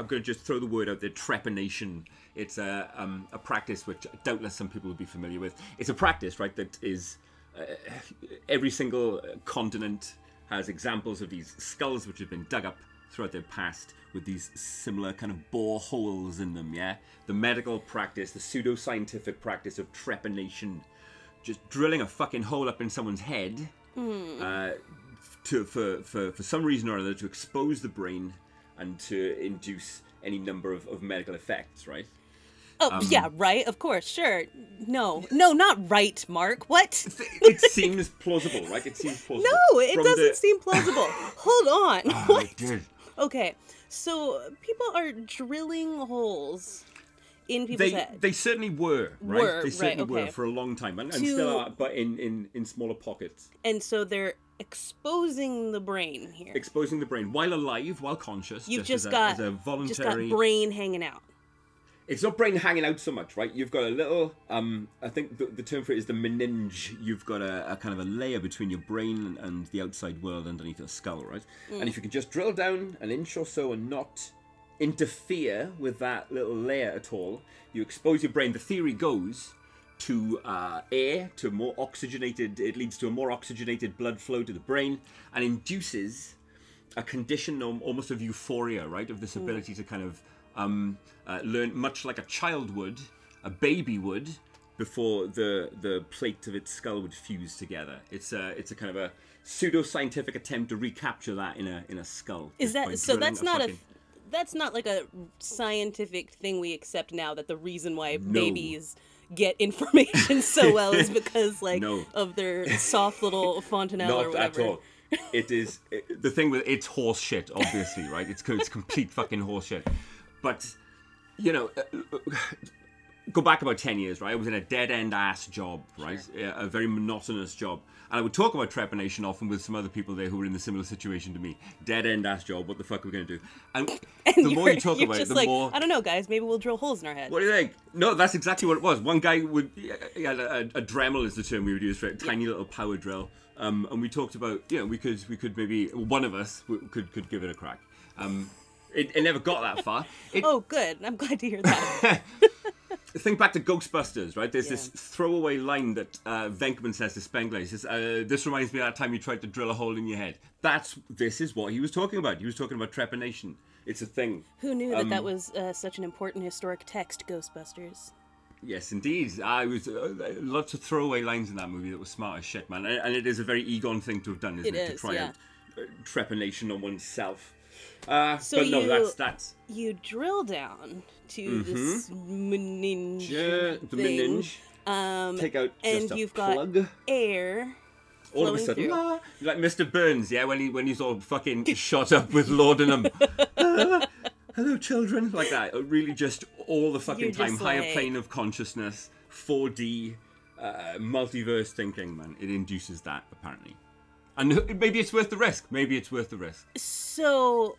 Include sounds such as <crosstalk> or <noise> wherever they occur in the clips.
I'm going to just throw the word out there: trepanation. It's a um, a practice which doubtless some people will be familiar with. It's a practice, right? That is uh, every single continent has examples of these skulls which have been dug up throughout their past with these similar kind of bore holes in them. Yeah, the medical practice, the pseudo-scientific practice of trepanation, just drilling a fucking hole up in someone's head. Uh, to for, for for some reason or other to expose the brain and to induce any number of, of medical effects, right? Oh, Um, yeah, right. Of course, sure. No, no, not right, Mark. What? It seems <laughs> plausible, right? It seems plausible. No, it From doesn't the- seem plausible. <laughs> Hold on. Oh, what? it did. Okay, so people are drilling holes in people's They heads. they certainly were, right? Were, they right, certainly were for a long time, and, and To- still are, but in, in, in smaller pockets, and so they're exposing the brain here. exposing the brain while alive, while conscious. You've just, just, as a, got as a just got brain hanging out. it's not brain hanging out so much, right? You've got a little, um, I think the, the term for it is the meninge. You've got a, a kind of a layer between your brain and the outside world underneath your skull, right? Mm. And if you can just drill down an inch or so and not interfere with that little layer at all, you expose your brain. The theory goes to uh, air, to more oxygenated, it leads to a more oxygenated blood flow to the brain and induces a condition almost of euphoria, right? Of this ability to kind of um, uh, learn, much like a child would, a baby would, before the the plate of its skull would fuse together. It's a it's a kind of a pseudo scientific attempt to recapture that in a in a skull. Is that so? That's not a. That's not like a scientific thing we accept now. That the reason why No. babies get information <laughs> so well is because <laughs> like No. of their soft little <laughs> fontanelle or Not whatever. at all. It is it, the thing with it's horse shit, obviously, right? It's it's complete fucking horse shit. But you know, uh, go back about ten years, right? I was in a dead end ass job, right? Yeah, A very monotonous job, and I would talk about trepanation often with some other people there who were in the similar situation to me. Dead end ass job. What the fuck are we gonna do? And, <laughs> And the more you're- talk about it, the like, more I don't know, guys. Maybe we'll drill holes in our head. what do you think? No, that's exactly what it was. One guy would, he had a, a Dremel is the term we would use for it, tiny little power drill. Um, and we talked about, you know, we could, we could maybe one of us could could give it a crack. Um, it, it never got that far. <laughs> It, Oh, good. I'm glad to hear that. <laughs> think back to Ghostbusters, right? There's this throwaway line that uh, Venkman says to Spengler. He says, uh, "This reminds me of that time you tried to drill a hole in your head." That's this is what he was talking about. He was talking about trepanation. It's a thing. Who knew that Um, that was uh, such an important historic text, Ghostbusters? Yes, indeed. I was uh, lots of throwaway lines in that movie that was smart as shit, man. And, and it is a very Egon thing to have done, isn't It it? to try yeah. out uh, trepanation on oneself. Uh, So but no, you- that's that's You drill down to this meninge the meninge. um, Take out and just a you've got air. All of a sudden, ah, like Mr. Burns, yeah, when he when he's all fucking <laughs> shot up with laudanum. <laughs> Ah, hello, children, like that. Uh, Really, just all the fucking You're time, higher like- plane of consciousness, 4D, uh, multiverse thinking, man. It induces that apparently, and maybe it's worth the risk. Maybe it's worth the risk. So,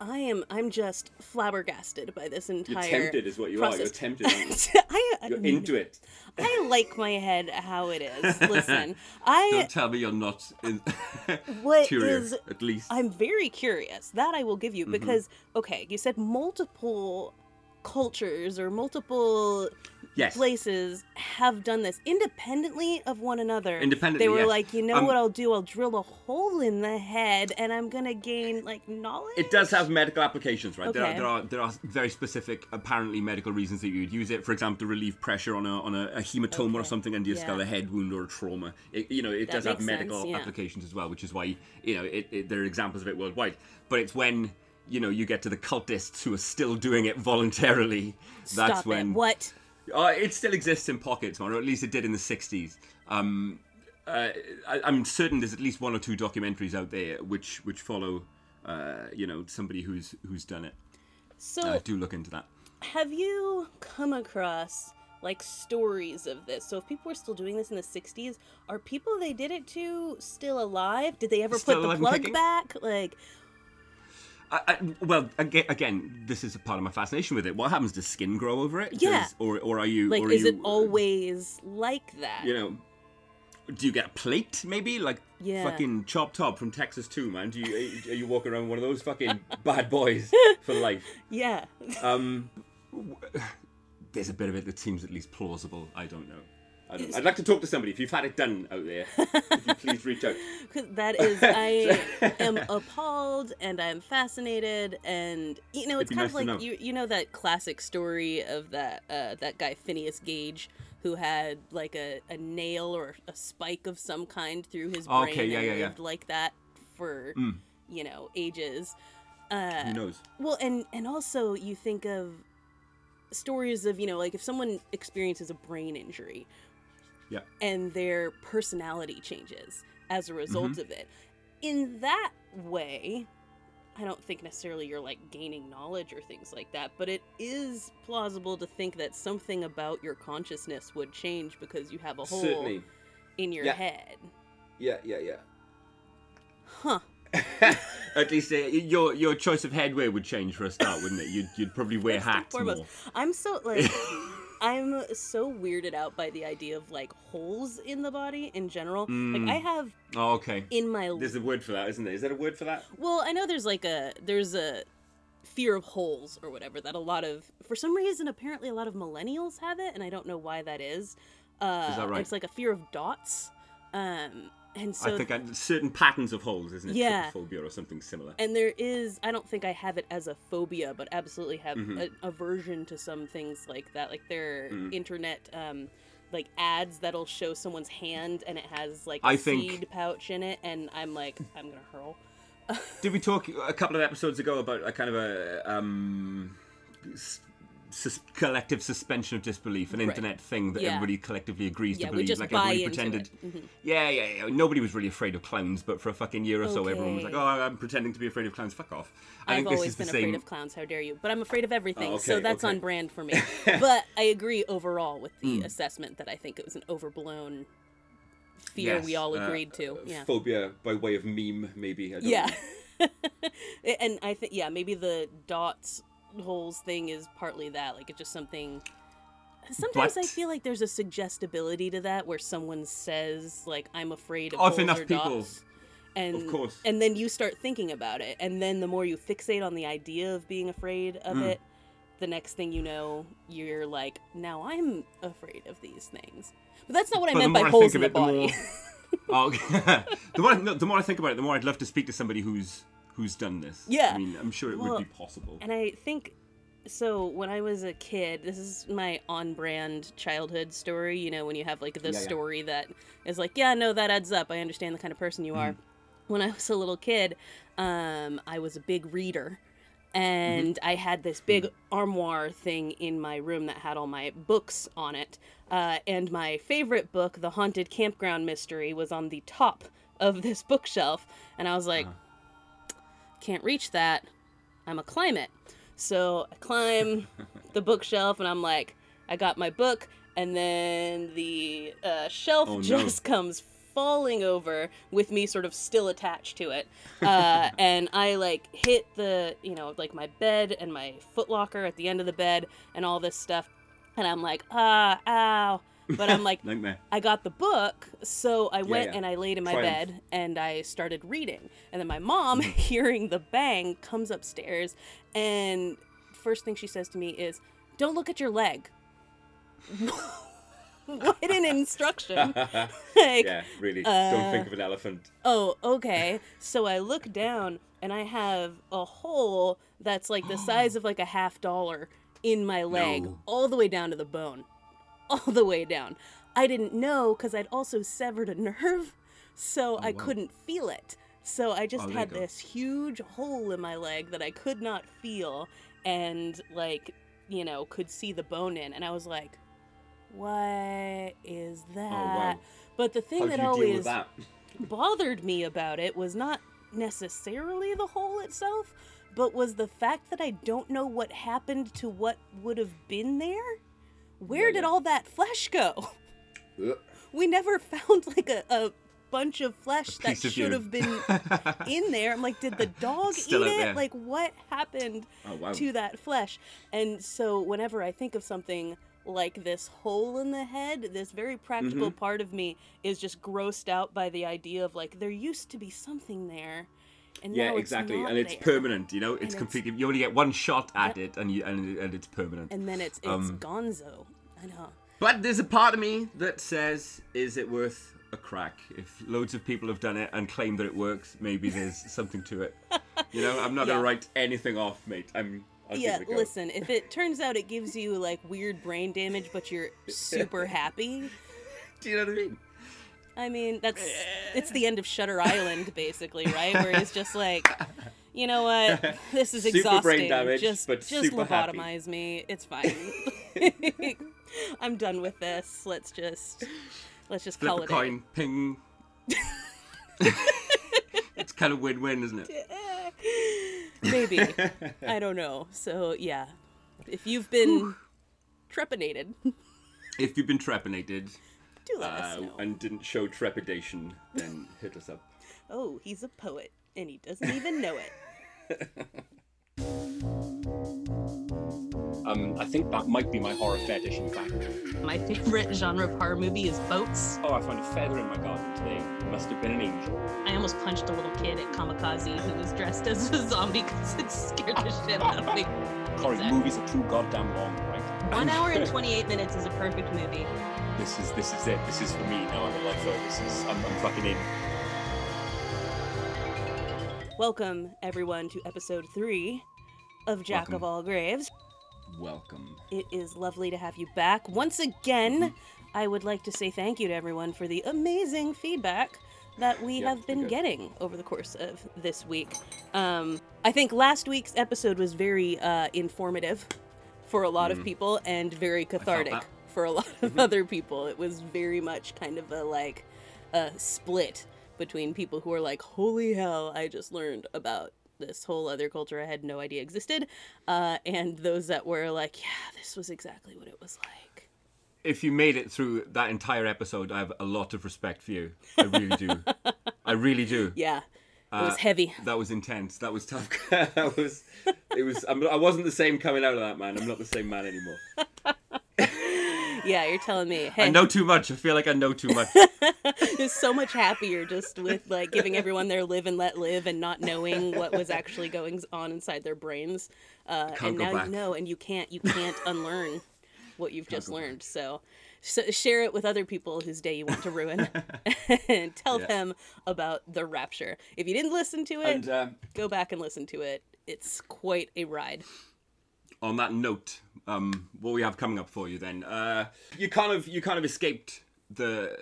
I am I'm just flabbergasted by this entire. You're tempted, is what you are. You're tempted. Aren't <laughs> I, you? You're into it. I like my head how it is. Listen, <laughs> I Don't tell me you're not in- <laughs> What curious. is- At least I'm very curious. That I will give Mm-hmm. you because okay, you said multiple cultures or multiple yes. places have done this independently of one another. Independently, they were yes. like, you know Um, what I'll do? I'll drill a hole in the head, and I'm gonna gain like knowledge. It does have medical applications, right? There, are, Okay. there are there are very specific, apparently medical reasons that you would use it. For example, to relieve pressure on a on a, a hematoma or something under your Yeah. skull, a head wound or a trauma. It, you know, it That does have sense, medical yeah. applications as well, which is why you know it, it, there are examples of it worldwide. But it's when you know you get to the cultists who are still doing it voluntarily. Stop that's when it. What? Uh, it still exists in pockets, or at least it did in the 60s. Um, uh, I, I'm certain there's at least one or two documentaries out there which which follow, uh, you know, somebody who's who's done it. So Uh, do look into that. have you come across like stories of this? So if people were still doing this in the '60s, are people they did it to still alive? Did they ever Still put the plug kicking? back? Like, I, I, well, again, again, this is a part of my fascination with it. What happens? Does skin grow over it? Yeah. Does- or or are you? like or are is you, it always like that? You know, do you get a plate maybe like Yeah. fucking Chop Top from Texas too, man? Do you are you- are you walking around one of those fucking <laughs> bad boys for life? Yeah. Um, w- there's a bit of it that seems at least plausible. I don't know. I don't, I'd like to talk to somebody. If you've had it done out there, <laughs> please reach out. that is, i <laughs> am appalled and i'm fascinated and you know it's kind nice of like know. you you know that classic story of that uh, that guy phineas gage who had like a, a nail or a spike of some kind through his brain Okay, yeah, and yeah, yeah. lived like that for Mm. you know ages uh, Who knows? well, and and also you think of stories of you know like if someone experiences a brain injury, Yeah. and their personality changes as a result Mm-hmm. of it. In that way, I don't think necessarily you're like gaining knowledge or things like that, but it is plausible to think that something about your consciousness would change because you have a hole Certainly. in your Yeah. head. Yeah, yeah, yeah. Huh. <laughs> At least uh, your your choice of headwear would change for a start, wouldn't it? You'd, you'd probably wear First hats more. I'm so like <laughs> I'm so weirded out by the idea of like holes in the body in general. Mm. Like I have Oh, okay. in my There's a word for that, isn't there? Is there a word for that? well, I know there's like a there's a fear of holes or whatever that a lot of for some reason apparently a lot of millennials have it and I don't know why that is. Uh, that right? It's like a fear of dots. Um, and so I think I, certain patterns of holes, isn't it? Yeah. Trypophobia or something similar. and there is i don't think i have it as a phobia but absolutely have Mhm. an aversion to some things like that like there are Mm. internet um like ads that'll show someone's hand and it has like a think- seed pouch in it and i'm like i'm gonna hurl Did we talk a couple of episodes ago about a kind of a um, sus- collective suspension of disbelief, an Right. internet thing that Yeah. everybody collectively agrees yeah to we believe? like everybody pretended. Mhm. Yeah, yeah, yeah. Nobody was really afraid of clowns, but for a fucking year or so, everyone was like, "Oh, I'm pretending to be afraid of clowns. Fuck off." I this always is the been same. afraid of clowns how dare you but i'm afraid of everything Oh, so that's okay. on brand for me <laughs> but i agree overall with the assessment that i think it was an overblown fear we Yes, all uh, agreed to uh, yeah Phobia by way of meme, maybe. Yeah <laughs> and i think yeah maybe the dots holes thing is partly that like it's just something sometimes i feel like there's a suggestibility to that where someone says like i'm afraid of Oh, holes enough people- dots and Of course. and then you start thinking about it and then the more you fixate on the idea of being afraid of Mm. it the next thing you know you're like now i'm afraid of these things but that's not what i But meant by I holes in the it, the body more- <laughs> Oh, <laughs> the more I, no, the more I think about it, the more I'd love to speak to somebody who's who's done this. Yeah. I mean, I'm sure it Well, would be possible. And I think so when I was a kid, this is my on brand childhood story, you know, when you have like the Yeah, yeah. story that is like, yeah, no, that adds up. I understand the kind of person you are. Mm-hmm. When I was a little kid, um, I was a big reader. And Mm-hmm. I had this big armoire thing in my room that had all my books on it. Uh, and my favorite book, The Haunted Campground Mystery, was on the top of this bookshelf. And I was like, can't reach that. I'm a climb it. So I climb <laughs> the bookshelf and I'm like, I got my book, and then the uh, shelf Oh, no. just <laughs> comes falling over with me sort of still attached to it. Uh, <laughs> and I like hit the, you know, like my bed and my footlocker at the end of the bed and all this stuff. And I'm like, ah, ow. But I'm like, <laughs> Nightmare. I got the book, so I went yeah. and I laid in my Triumph. bed and I started reading. And then my mom, Mm-hmm. <laughs> hearing the bang, comes upstairs and first thing she says to me is, "Don't look at your leg." <laughs> what an instruction! like, yeah, really. uh, Don't think of an elephant. oh, okay. So I look down and I have a hole that's like the size of like a half dollar in my <gasps> leg, No. all the way down to the bone. All the way down. I didn't know because I'd also severed a nerve, so oh, I wow. couldn't feel it. So I Oh, just you had this huge hole in my leg that I could not feel and, like, you know, could see the bone in. And I was like, what is that? Oh, wow. But the thing How that do you deal always that? <laughs> bothered me about it was not necessarily the hole itself, but was the fact that I don't know what happened to what would have been there. Where did all that flesh go? Ugh. <laughs> We never <laughs> found like a, a bunch of flesh that of should you. have been <laughs> in there. I'm like, did the dog Still eat it? there. Like, what happened Oh, wow. to that flesh? And so, whenever I think of something like this hole in the head. This very practical Mm-hmm. part of me is just grossed out by the idea of like there used to be something there, and Yeah, exactly, and it's there. permanent. You know, it's it's- completely. You only get one shot at it, and you and, and it's permanent. And then it's it's Um, Gonzo. I know. But there's a part of me that says, is it worth a crack? If loads of people have done it and claim that it works, maybe <laughs> there's something to it. You know, I'm not Yeah. gonna write anything off, mate. I'm. I'll yeah, give it a go. listen, if it turns out it gives you like weird brain damage, but you're super happy, <laughs> Do you know what I mean? I mean, that's eh. it's the end of Shutter Island, basically, right? Where he's just like, you know what, <laughs> this is Super exhausting. brain damage, just but just super happy." me. It's fine. <laughs> <laughs> I'm done with this. Let's just let's just Flip call a it. coin, ping. it's kind of win-win, isn't it? Maybe I don't know. So yeah, if you've been trepanated, If you've been trepanated do let us uh, know. and didn't show trepidation, then <laughs> hit us up. Oh, he's a poet, and he doesn't even know it. <laughs> Um, I think that might be my horror fetish, in fact. My favorite genre of horror movie is boats. Oh, I found a feather in my garden today. Must have been an angel. I almost punched a little kid at Kamikaze who was dressed as a zombie because it scared the shit out of me. <laughs> Corey, Exactly. movies are too goddamn long, right? One hour and 28 minutes is a perfect movie. This is this is it. This is for me now. I'm a lifer. This is I'm, I'm fucking in. Welcome, everyone, to episode three of Jack of All Graves. Welcome. It is lovely to have you back. Once again, I would like to say thank you to everyone for the amazing feedback that we Yeah, have been been good. getting over the course of this week. Um, I think last week's episode was very uh, informative for a lot of people and very cathartic that. For a <laughs> lot of other people. It was very much kind of a like a split between people who are like, "Holy hell, I just learned about this whole other culture I had no idea existed," uh, and those that were like, "Yeah, this was exactly what it was like." If you made it through that entire episode, I have a lot of respect for you. I really do. I really do. <laughs> Yeah, it was Uh, heavy. That was intense. That was tough. <laughs> that was. It was. I'm, I wasn't the same coming out of that, man. I'm not the same man anymore. Yeah, you're telling me. Hey, I know too much. I feel like I know too much. <laughs> is so much happier just with like giving everyone their live and let live and not knowing what was actually going on inside their brains. Uh, Can't and now back. you know, and you can't you can't unlearn what you've just go back. learned. So, so share it with other people whose day you want to ruin, <laughs> and tell Yeah. them about the rapture. If you didn't listen to it, and um, go back and listen to it. It's quite a ride. on that note, um, what we have coming up for you then? Uh, you kind of you kind of escaped the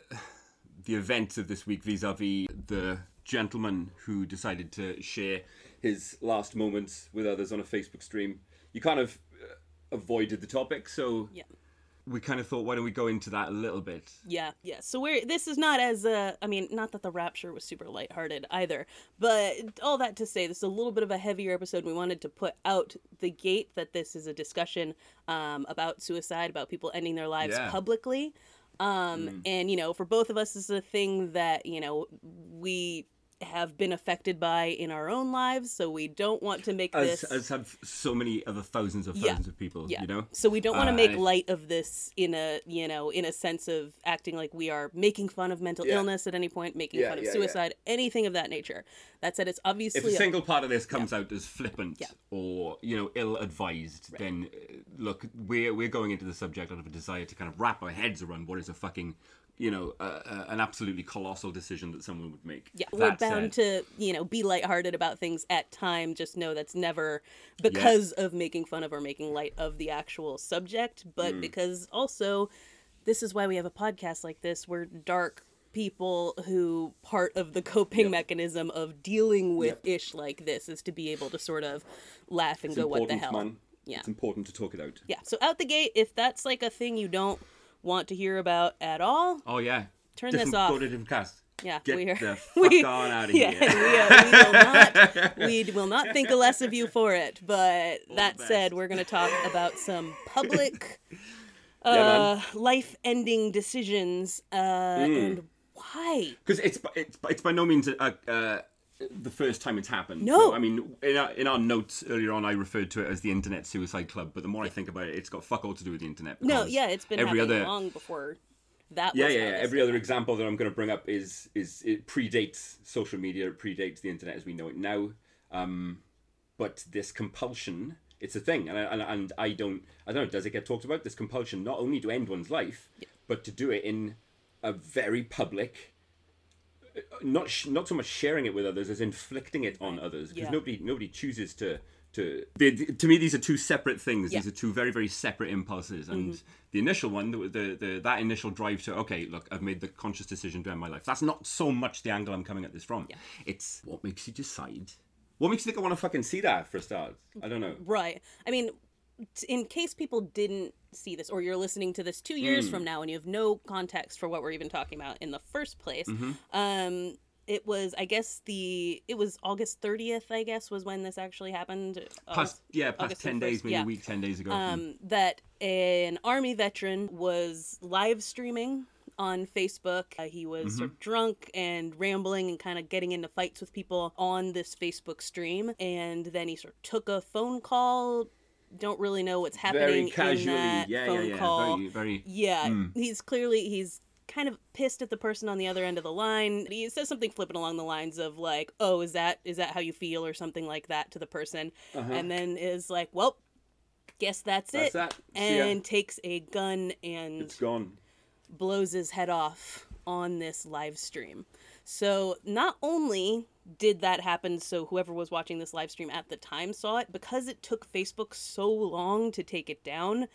the events of this week vis-a-vis the gentleman who decided to share his last moments with others on a Facebook stream. You kind of uh, avoided the topic, so Yeah. We kind of thought, why don't we go into that a little bit? Yeah, yeah. So we're this is not as uh I mean, not that the rapture was super lighthearted either, but all that to say this is a little bit of a heavier episode. We wanted to put out the gate that this is a discussion um about suicide, about people ending their lives Yeah. publicly. Um and you know, for both of us this is a thing that, you know, we have been affected by in our own lives, so we don't want to make As, this as have so many other thousands of Yeah. thousands of people, yeah. you know? So we don't want to Uh, make light of this in a, you know, in a sense of acting like we are making fun of mental Yeah. illness at any point, making Yeah, fun of yeah, yeah. suicide, anything of that nature. That said, it's obviously if a single part of this comes out as flippant Yeah. or you know ill-advised then uh, look we're we're going into the subject out of a desire to kind of wrap our heads around what is a fucking you know an absolutely colossal decision that someone would make yeah, we're bound said, to, you know, be lighthearted about things at time. Just know that's never because of making fun of or making light of the actual subject, but Mm. because also this is why we have a podcast like this. We're dark people who part of the coping mechanism of dealing with ish like this is to be able to sort of laugh and it's go, what the hell? man Yeah. it's important to talk it out Yeah. So out the gate, if that's like a thing you don't want to hear about at all, oh yeah Turn this off. go to different cast yeah, get we are. the <laughs> fuck we- on out of yeah, here we, uh, we will not. <laughs> We will not think less of you for it. But that said, we're going to talk about some public, <laughs> Yeah, uh, life-ending decisions uh, Mm. and why. because it's, it's it's by no means a, a, the first time it's happened. No. I mean, in our, in our notes earlier on, I referred to it as the Internet Suicide Club, but the more I think about it, it's got fuck all to do with the internet. No, yeah, it's been every other long before that. yeah, was yeah, yeah. Every other example that I'm going to bring up is is it predates social media, it predates the internet as we know it now. Um, but this compulsion, it's a thing, and I, and, and I don't, I don't know. Does it get talked about? This compulsion not only to end one's life, but to do it in a very public. Not sh- not so much sharing it with others as inflicting it on others because Yeah. nobody nobody chooses to to they, to me these are two separate things Yeah. Mm-hmm. these are two very very separate impulses and the initial one the, the the that initial drive to okay look i've made the conscious decision to end my life that's not so much the angle i'm coming at this from yeah. it's what makes you decide what makes you think i want to fucking see that for a start i don't know Right. I mean, in case people didn't see this, or you're listening to this two years from now and you have no context for what we're even talking about in the first place, Mm-hmm. um, it was, I guess, the it was August 30th. I guess was when this actually happened. past yeah past August 10 days maybe yeah. a week 10 days ago um, that an army veteran was live streaming on Facebook. Uh, he was sort of drunk and rambling and kind of getting into fights with people on this Facebook stream. And then he sort of took a phone call. Don't really know what's happening very in casually that yeah phone yeah yeah call. very very Yeah, he's clearly he's kind of pissed at the person on the other end of the line. He says something flippant along the lines of like, "Oh, is that is that how you feel?" or something like that to the person, and then is like, "Well, guess that's, Uh-huh. That's it," that. And takes a gun and it's gone blows his head off on this live stream. So not only did that happen so whoever was watching this live stream at the time saw it because it took Facebook so long to take it down,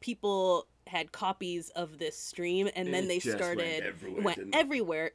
people had copies of this stream and then they just went started everywhere, went it? everywhere.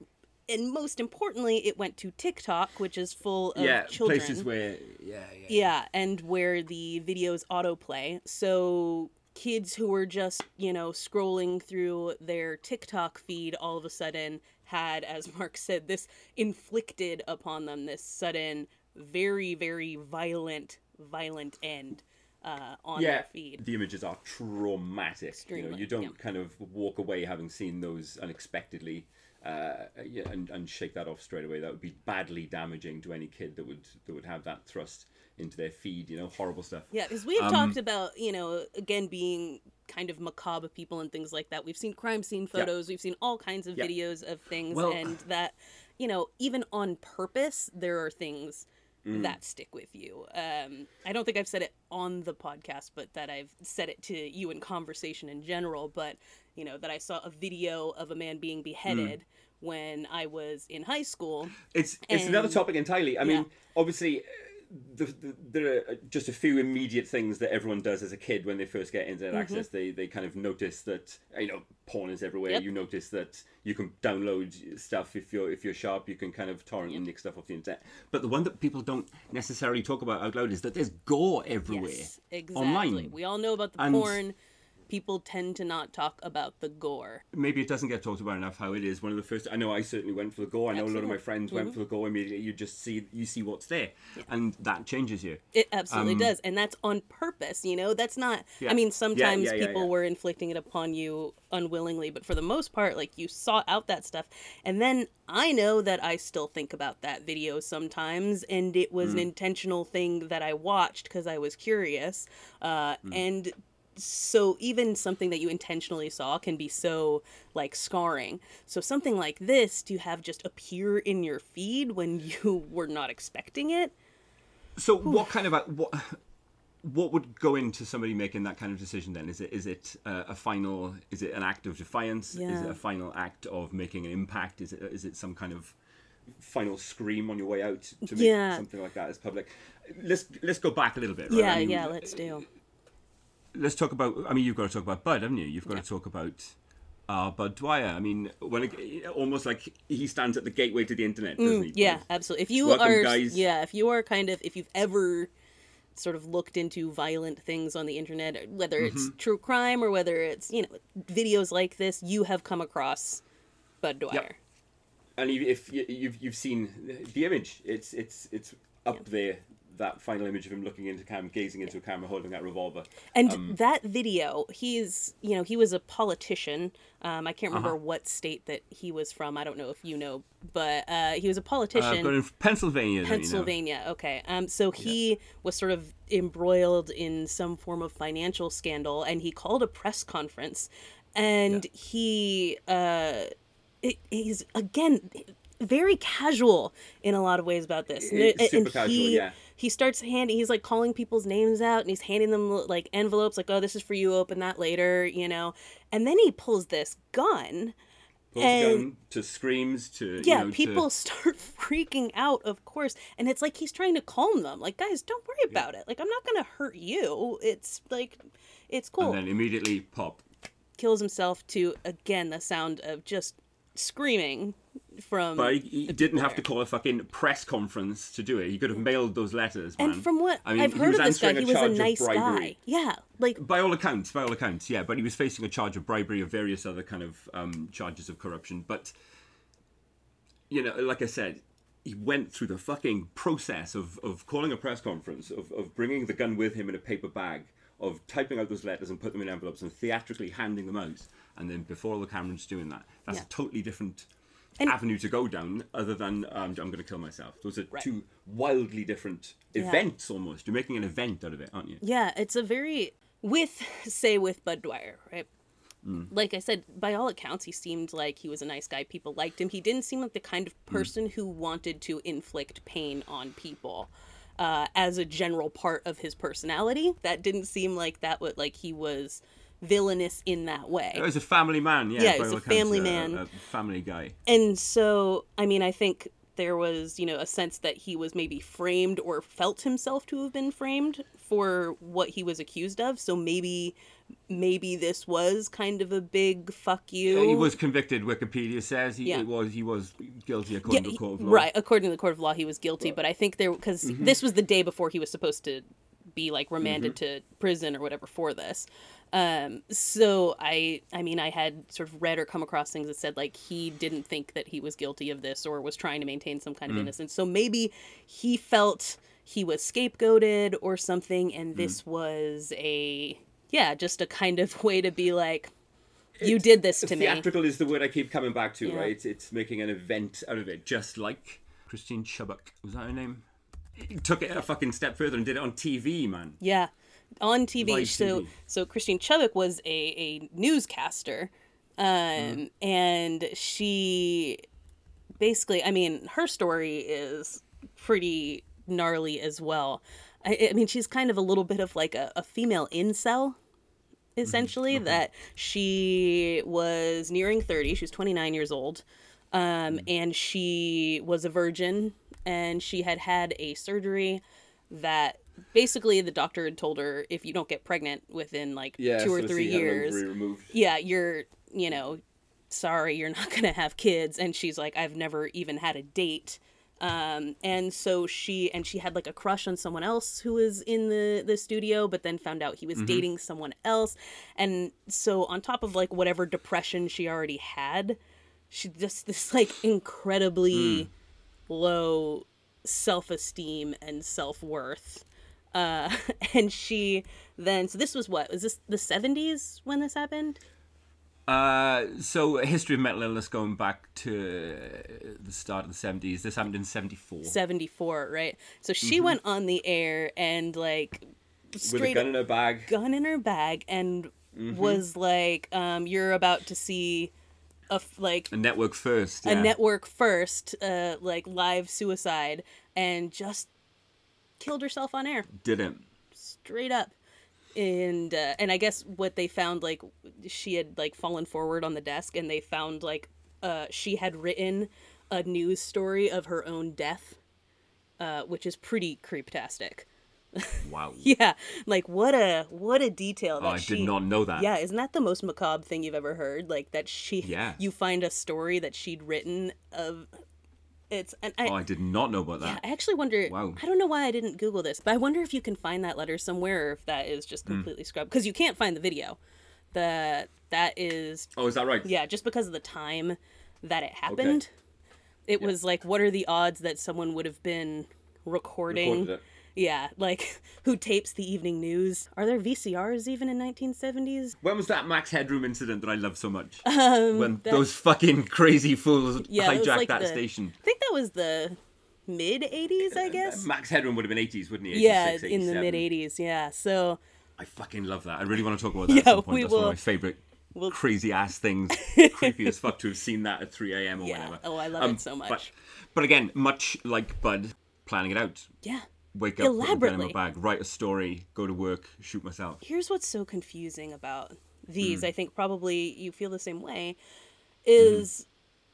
And most importantly, it went to TikTok, which is full of yeah children. places where yeah yeah Yeah, and where the videos autoplay. So kids who were just, you know, scrolling through their TikTok feed all of a sudden had, as <laughs> Mark said, this inflicted upon them this sudden, very, very violent, violent end uh, on yeah, their feed. the images are traumatic. you know, you don't yeah. kind of walk away having seen those unexpectedly, uh, yeah, and, and shake that off straight away. That would be badly damaging to any kid that would that would have that thrust into their feed. You know, horrible stuff. Yeah, because we've Um, talked about, you know, again, being kind of macabre people and things like that. We've seen crime scene Yeah. photos, we've seen all kinds of Yeah. videos of things, Well- and that, you know, even on purpose, there are things Mm. that stick with you. Um, I don't think I've said it on the podcast, but that I've said it to you in conversation in general. But, you know, that I saw a video of a man being Mm. beheaded when I was in high school. It's it's another topic entirely. I mean, obviously, the, the, there are just a few immediate things that everyone does as a kid when they first get internet Mm-hmm. access. They they kind of notice that you know porn is everywhere. Yep. You notice that you can download stuff if you're if you're sharp. You can kind of torrent and nick stuff off the internet. But the one that people don't necessarily talk about out loud is that there's gore everywhere Yes, exactly. online. We all know about the And- porn. People tend to not talk about the gore. maybe it doesn't get talked about enough how it is one of the first i know i certainly went for the gore i know a lot of Absolutely. Mm-hmm. my friends went for the gore immediately you just see you see what's there and that changes you It absolutely does, and that's on purpose. You know, that's not. Um, Yeah. I mean, sometimes yeah, yeah, people yeah. were inflicting it upon you unwillingly, but for the most part, like you sought out that stuff. And then I know that I still think about that video sometimes, and it was an Mm. intentional thing that I watched because I was curious. Uh, Mm. And so even something that you intentionally saw can be so like scarring. So something like this to have just appear in your feed when <laughs> you were not expecting it. so what kind of a, what what would go into somebody making that kind of decision then is it is it uh, a final is it an act of defiance is it a final act of making an impact is it is it some kind of final scream on your way out to make Yeah. something like that as public let's let's go back a little bit right? Yeah, I mean, yeah, let's do. Let's talk about. I mean, you've got to talk about Budd, haven't you? You've got to talk about uh, Budd Dwyer. I mean, when it, almost like he stands at the gateway to the internet, doesn't he? Mm, Yeah, Budd? absolutely. If you Welcome, are, guys. yeah, if you are kind of, if you've ever sort of looked into violent things on the internet, whether it's Mm-hmm. true crime or whether it's you know videos like this, you have come across Budd Dwyer. And if if you- you've you've seen the image, it's it's it's up there, that final image of him looking into cam, gazing into a camera, holding that revolver. And Um, that video, he's, you know, he was a politician. Um, I can't Uh-huh. remember what state that he was from. I don't know if you know, but uh, he was a Uh, politician. in Pennsylvania, don't you know? Pennsylvania. Okay. Um. So he was sort of embroiled in some form of financial scandal, and he called a press conference, and he uh, it, he's again very casual in a lot of ways about this. And, super and casual, he yeah. he starts handing he's like calling people's names out and he's handing them like envelopes like oh this is for you open that later you know and then he pulls this gun Pulls a and- gun to screams to yeah you know, people To, <laughs> start freaking out of course and it's like he's trying to calm them like guys don't worry about it like i'm not gonna hurt you it's like it's cool and then immediately pop. kills himself to again the sound of just screaming from But he, didn't have to call a fucking press conference to do it. He could have mailed those letters, man. and from what I mean, i've he heard of this guy he was a nice guy yeah like By all accounts, by all accounts, yeah. But he was facing a charge of bribery of various other kind of um, charges of corruption. But you know, like I said, he went through the fucking process of, of calling a press conference, of, of bringing the gun with him in a paper bag, of typing out those letters and put them in envelopes and theatrically handing them out. And then before all the cameras doing that, that's Yeah. a totally different And- avenue to go down, other than um, I'm going to kill myself. Those are Right. two wildly different Yeah. events almost. You're making an event out of it, aren't you? Yeah, it's a very with <laughs> say with Budd Dwyer, right? Mm. Like I said, by all accounts, he seemed like he was a nice guy. People liked him. He didn't seem like the kind of Mm. person who wanted to inflict pain on people. Uh, as a general part of his personality, that didn't seem like that. Would like he was villainous in that way. He was a family man, yeah. Yeah, by he was a family man. a family guy. And so, I mean, I think there was, you know, a sense that he was maybe framed or felt himself to have been framed for what he was accused of. So maybe, maybe this was kind of a big fuck you. He was convicted. Wikipedia says he, Yeah. was he was guilty Yeah, according to the court of law. right. According to the court of law, he was guilty. But I think there because Mm-hmm. this was the day before he was supposed to be like remanded Mm-hmm. to prison or whatever for this. Um, so I, I mean, I had sort of read or come across things that said like he didn't think that he was guilty of this or was trying to maintain some kind of Mm. innocence. So maybe he felt he was scapegoated or something, and Mm. this was a yeah, just a kind of <laughs> way to be like, you did this to me. Theatrical is the word I keep coming back to, Yeah. right? It's making an event out of it, just like Christine Chubbuck. Was that her name? He took it a fucking step further and did it on TV, man. Yeah, on TV. Live so TV. so Christine Chubbuck was a a newscaster, um, Mm-hmm. and she basically, I mean, her story is pretty gnarly as well. I, I mean, she's kind of a little bit of like a, a female incel. Essentially, that she was nearing 30. She was 29 years old. Um, and she was a virgin and she had had a surgery that basically the doctor had told her if you don't get pregnant within like two or three years yeah you're you know sorry you're not <laughs> gonna have kids and she's like i've never even had a date um, and so she and she had like a crush on someone else who was in the the studio but then found out he was dating someone else. And so on top of like whatever depression she already had she just this like incredibly low self-esteem and self-worth. Uh <laughs> and she then so this was what was this the 70s when this happened Uh, so history of mental illness going back to the start of the seventies. This happened in seventy four. 74 right so she went on the air and like With a gun in her bag. gun in her bag and was like um you're about to see a f- like A network first. a network first uh like live suicide and just killed herself on air Didn't. straight up and uh, and i guess what they found like she had like fallen forward on the desk and they found like uh she had written a news story of her own death uh which is pretty creeptastic <laughs> Wow. yeah like what a what a detail that Oh, I she did not know that. yeah isn't that the most macabre thing you've ever heard like that she Yeah. you find a story that she'd written of it's and I, Oh, I did not know about yeah, that. I actually wonder. Wow. I don't know why I didn't Google this, but I wonder if you can find that letter somewhere, or if that is just Hmm. completely scrubbed because you can't find the video. The that is Oh, is that right? yeah, just because of the time that it happened. It was like, what are the odds that someone would have been recording. Yeah, <laughs> like who tapes the evening news? Are there VCRs even in 1970s? When was that Max Headroom incident that I love so much? Um, when that- those fucking crazy fools yeah, hijacked like that the- station. I think that was the mid 80s, I guess. Max Headroom would have been 80s, wouldn't he? Yeah, in the mid 80s. Yeah, so I fucking love that. I really want to talk about that <laughs> Yeah, at some point. we That's one of my favorite we'll- crazy ass things. <laughs> Creepy as fuck to have seen that at 3 a.m. or Yeah. whatever. Oh, I love Um, it so much. But, but again, much like Budd planning it out. yeah. Wake up, put a gun in Elaborately. my bag, write a story, go to work, shoot myself. Here's what's so confusing about these. Hmm. I think probably you feel the same way. Is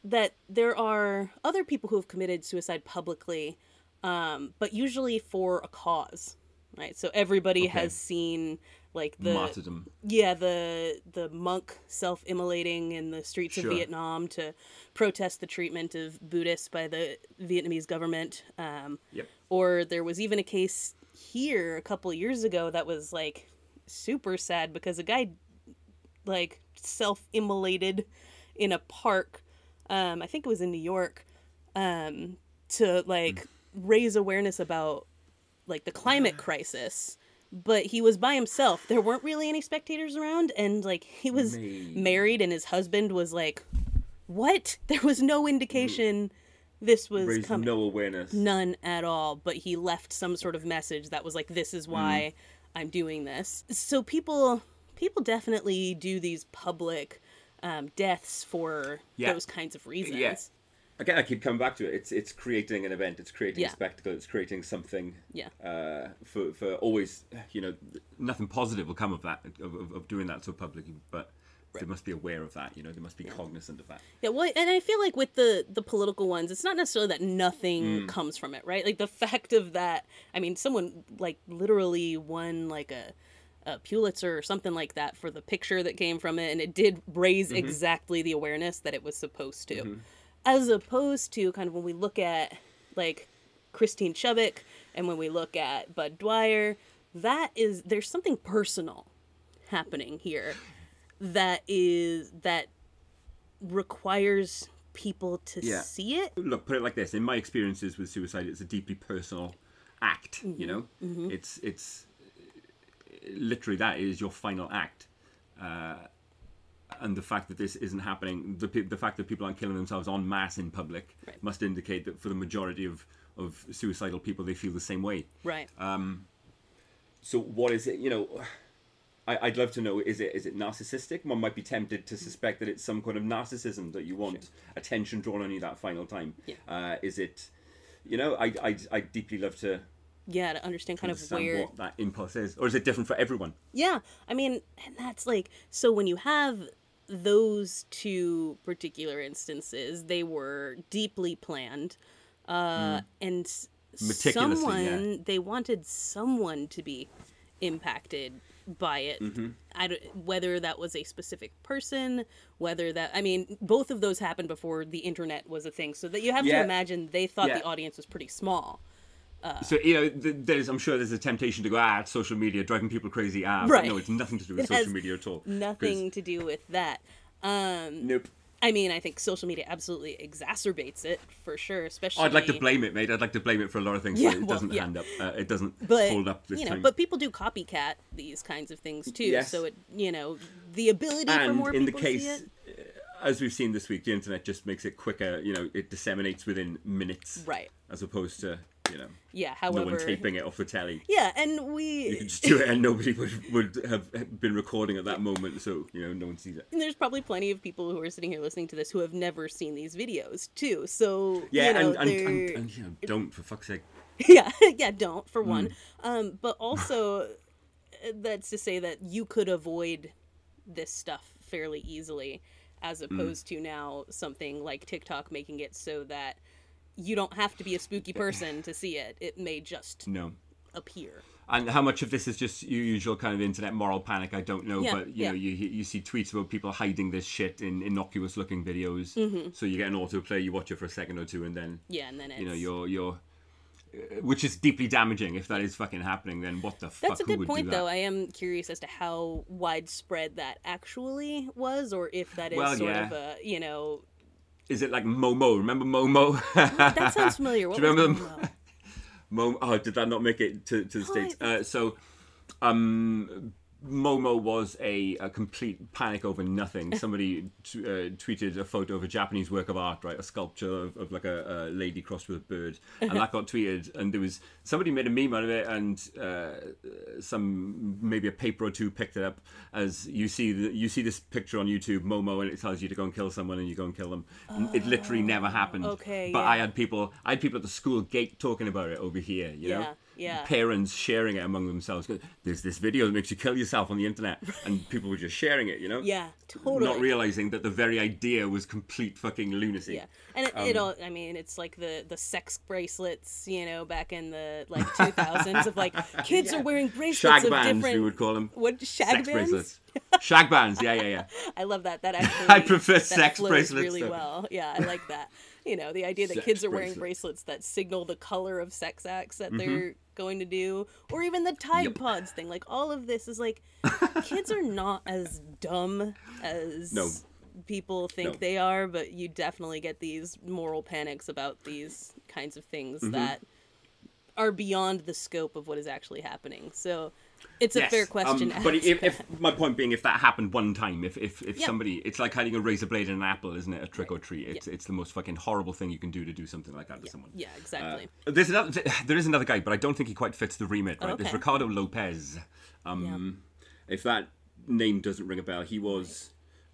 that there are other people who have committed suicide publicly, um, but usually for a cause, right? So everybody Okay. has seen like the Martyrdom. yeah the the monk self-immolating in the streets Sure. of Vietnam to protest the treatment of Buddhists by the Vietnamese government. Um, Yep. or there was even a case here a couple years ago that was like super sad because a guy like self-immolated in a park um i think it was in new york um to like raise awareness about like the climate crisis but he was by himself there weren't really any spectators around and like he was married and his husband was like what <laughs> there was no indication this was Raise coming no awareness. None at all, but he left some sort of message that was like this Mm. is why I'm doing this. So people people definitely do these public um, deaths for Yeah. those kinds of reasons. Yeah. Again, I keep coming back to it. It's it's creating an event. It's creating Yeah. a spectacle. It's creating something. Yeah. Uh, for for always, you know, nothing positive will come of that of, of, of doing that so publicly. But they must be aware of that. You know, they must be cognizant of that. Yeah, well, and I feel like with the the political ones, it's not necessarily that nothing Mm. comes from it, right? Like the fact of that. I mean, someone like literally won like a a Pulitzer or something like that for the picture that came from it, and it did raise Mm-hmm. exactly the awareness that it was supposed to. As opposed to kind of when we look at like Christine Chubbuck and when we look at Budd Dwyer, that is there's something personal happening here that is that requires people to Yeah. see it. Look, put it like this: in my experiences with suicide, it's a deeply personal act. You know, it's it's literally that is your final act. Uh, and the fact that this isn't happening, the the fact that people aren't killing themselves en masse in public, Right. must indicate that for the majority of of suicidal people, they feel the same way. Right. Um, So what is it? You know, I, I'd love to know: is it is it narcissistic? One might be tempted to suspect that it's some kind of narcissism that you want attention drawn on you that final time. Yeah. Uh, is it? You know, I I I deeply love to yeah, to understand kind of understand where what that impulse is, or is it different for everyone? Yeah, I mean, and that's like so when you have those two particular instances, they were deeply planned, uh, and Mm. Yeah. someone they wanted someone to be impacted by it. Mm-hmm. I don't, whether that was a specific person, whether that I mean, both of those happened before the internet was a thing. So that you have Yeah. to imagine they thought Yeah. the audience was pretty small. So you know, there's I'm sure there's a temptation to go ah, social media driving people crazy. Ah, but Right. no, it's nothing to do <laughs> with It social media at all. Nothing to do with that. Um, Nope. I mean, I think social media absolutely exacerbates it for sure, especially. I'd like to blame it, mate. I'd like to blame it for a lot of things. Yeah, but it well, doesn't yeah. hand up. Uh, it doesn't but hold up this you know, time. but people do copycat these kinds of things too. Yes. So it, you know, the ability for and more in the people to see case, it. uh, as we've seen this week, the internet just makes it quicker. You know, it disseminates within minutes, Right. As opposed to you know, Yeah. However, no one taping it off the telly. Yeah, and You we. could just do it, and nobody would, would have been recording at that moment, so you know, no one sees it. and there's probably plenty of people who are sitting here listening to this who have never seen these videos too. So Yeah, you know, and, and, and, and you know, don't for fuck's sake. <laughs> yeah yeah don't for Hmm. one um but also that's to say that you could avoid this stuff fairly easily as Hmm. opposed to now something like tiktok making it so that you don't have to be a spooky person to see it it may just No. appear And how much of this is just your usual kind of internet moral panic? I don't know, Yeah, but you yeah. know, you you see tweets about people hiding this shit in innocuous looking videos. Mm-hmm. So you get an autoplay, you watch it for a second or two, and then yeah and then it's you know you're you're, uh, which is deeply damaging. If that is fucking happening, then what the fuck? that's a good point though i am curious as to how widespread that actually was or if that is Well, sort yeah. of a you know Is it like Momo? Remember Momo? that sounds familiar <laughs> what Do you was remember Momo? <laughs> Mo- oh, did that not make it to, to the Oh, states? Uh, so, um, Momo was a, a complete panic over nothing. <laughs> Somebody t- uh, tweeted a photo of a Japanese work of art, right, a sculpture of, of like a, a lady crossed with a bird, and that got <laughs> tweeted. And there was somebody made a meme out of it, and uh, some maybe a paper or two picked it up as you see the, you see this picture on YouTube, Momo, and it tells you to go and kill someone, and you go and kill them. it literally never happened. okay, but yeah. I had people, I had people at the school gate talking about it over here. You know Yeah, yeah. parents sharing it among themselves. There's this video that makes you kill yourself on the internet, and people were just sharing it, you know? Yeah, totally. Not realizing that the very idea was complete fucking lunacy. Yeah, and it, Um, it all. I mean, it's like the the sex bracelets, you know, back in the like two thousands of like <laughs> kids are wearing bracelets Shag of bands, different. we would call them. What shag Sex bands? bracelets. Shag bands, yeah, yeah, yeah. <laughs> I love that. That <laughs> actually. I prefer that sex bracelets, really though. well. Yeah, I like that. You know, the idea that Sex kids are wearing bracelets. bracelets that signal the color of sex acts that mm-hmm. they're going to do, or even the Tide Yep. Pods thing. Like all of this is like, kids are not as dumb as No. people think No. they are, but you definitely get these moral panics about these kinds of things mm-hmm. that are beyond the scope of what is actually happening. So it's a Yes, fair question. Um, but if, if my point being, if that happened one time, if if, if Yeah. somebody, it's like hiding a razor blade in an apple, isn't it? A trick or treat. It's it's the most fucking horrible thing you can do to do something like that to someone. yeah, exactly. Uh, there's another, there is another guy, but I don't think he quite fits the remit. Right? There's Okay. Ricardo Lopez. Um, If that name doesn't ring a bell, he was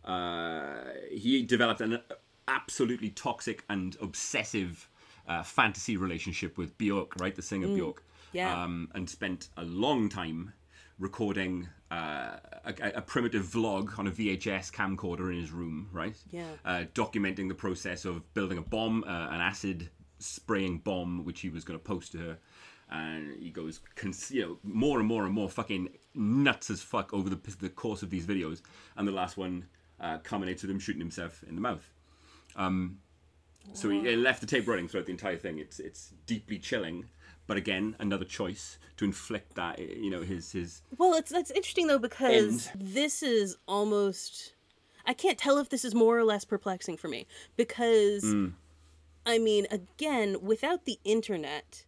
uh, he developed an absolutely toxic and obsessive uh, fantasy relationship with Bjork, right, the singer Bjork. Mm. yeah. Um, and spent a long time recording uh, a, a primitive vlog on a VHS camcorder in his room, right? Yeah. Uh, documenting the process of building a bomb, uh, an acid spraying bomb, which he was going to post to her. And he goes, cons- you know, more and more and more fucking nuts as fuck over the, the course of these videos. And the last one uh, culminates with him shooting himself in the mouth. Um, so he, he left the tape running throughout the entire thing. It's it's deeply chilling, but again, another choice to inflict that, you know, his his Well, it's that's interesting though because End. this is almost I can't tell if this is more or less perplexing for me because Hmm. I mean, again, without the internet,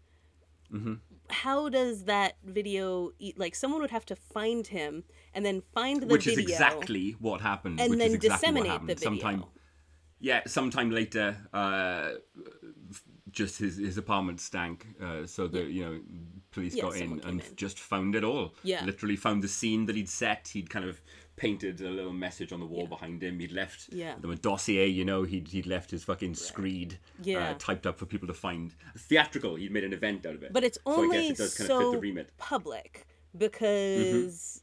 Mm-hmm. how does that video e- like someone would have to find him and then find the which video which is exactly what happened. and which then is exactly disseminate what happened. the video. Sometime, yeah, sometime later, uh, just his his apartment stank. Uh, so the you know police Yeah, got in and in. just found it all. Yeah. literally found the scene that he'd set. He'd kind of painted a little message on the wall behind him. He'd left Yeah. them a dossier. You know, he'd he'd left his fucking screed Yeah. uh, typed up for people to find. Theatrical. He'd made an event out of it. but it's so I guess only it does kind so of fit the remit. public because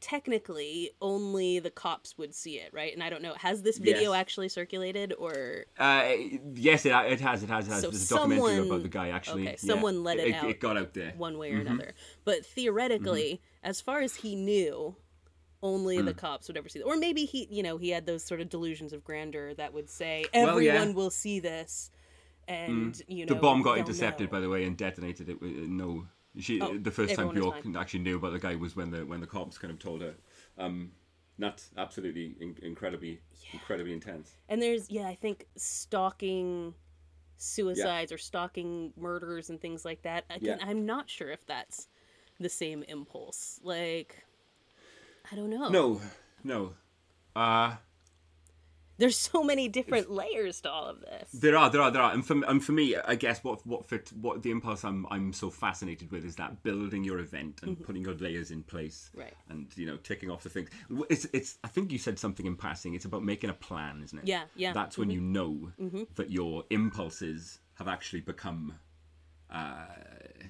technically only the cops would see it, right? And I don't know, has this video Yes. actually circulated or Uh, yes, it, it has. It has. It has. So There's a documentary about the guy actually. okay, yeah. someone let it it, out. It got out there. one way or Mm-hmm. another. But theoretically, as far as he knew, only Mm. the cops would ever see it. Or maybe he, you know, he had those sort of delusions of grandeur that would say Well, everyone yeah. will see this, and you know the bomb got intercepted, know. by the way, and detonated. It with no. She Oh, the first time Bjork actually knew about the guy was when the when the cops kind of told her. Um, that's absolutely in- incredibly incredibly intense. And there's yeah, I think stalking suicides or stalking murders and things like that. Again, Yeah. I'm not sure if that's the same impulse. Like I don't know. No, no. Uh, There's so many different layers to all of this. There are, there are, there are, and for and for me, I guess what what fit what the impulse I'm I'm so fascinated with is that building your event and putting your layers in place, Mm-hmm. Right. And you know, ticking off the things. It's it's. I think you said something in passing. It's about making a plan, isn't it? Yeah, yeah. Mm-hmm. That's when you know that your impulses have actually become, uh,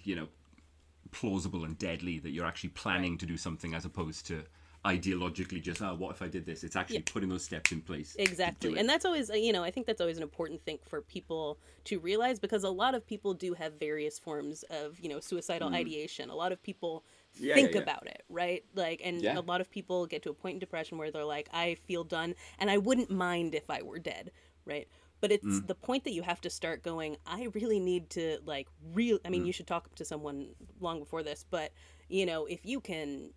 you know, plausible and deadly. That you're actually planning to do something as opposed to ideologically just, oh, what if I did this? It's actually putting those steps in place. Exactly. And that's always, you know, I think that's always an important thing for people to realize because a lot of people do have various forms of, you know, suicidal ideation. A lot of people Mm. Yeah, think yeah, yeah. about it, right? Like, and Yeah. a lot of people get to a point in depression where they're like, I feel done and I wouldn't mind if I were dead, right? But it's Mm. the point that you have to start going, I really need to, like, real. I mean, Mm. you should talk to someone long before this, but, you know, if you can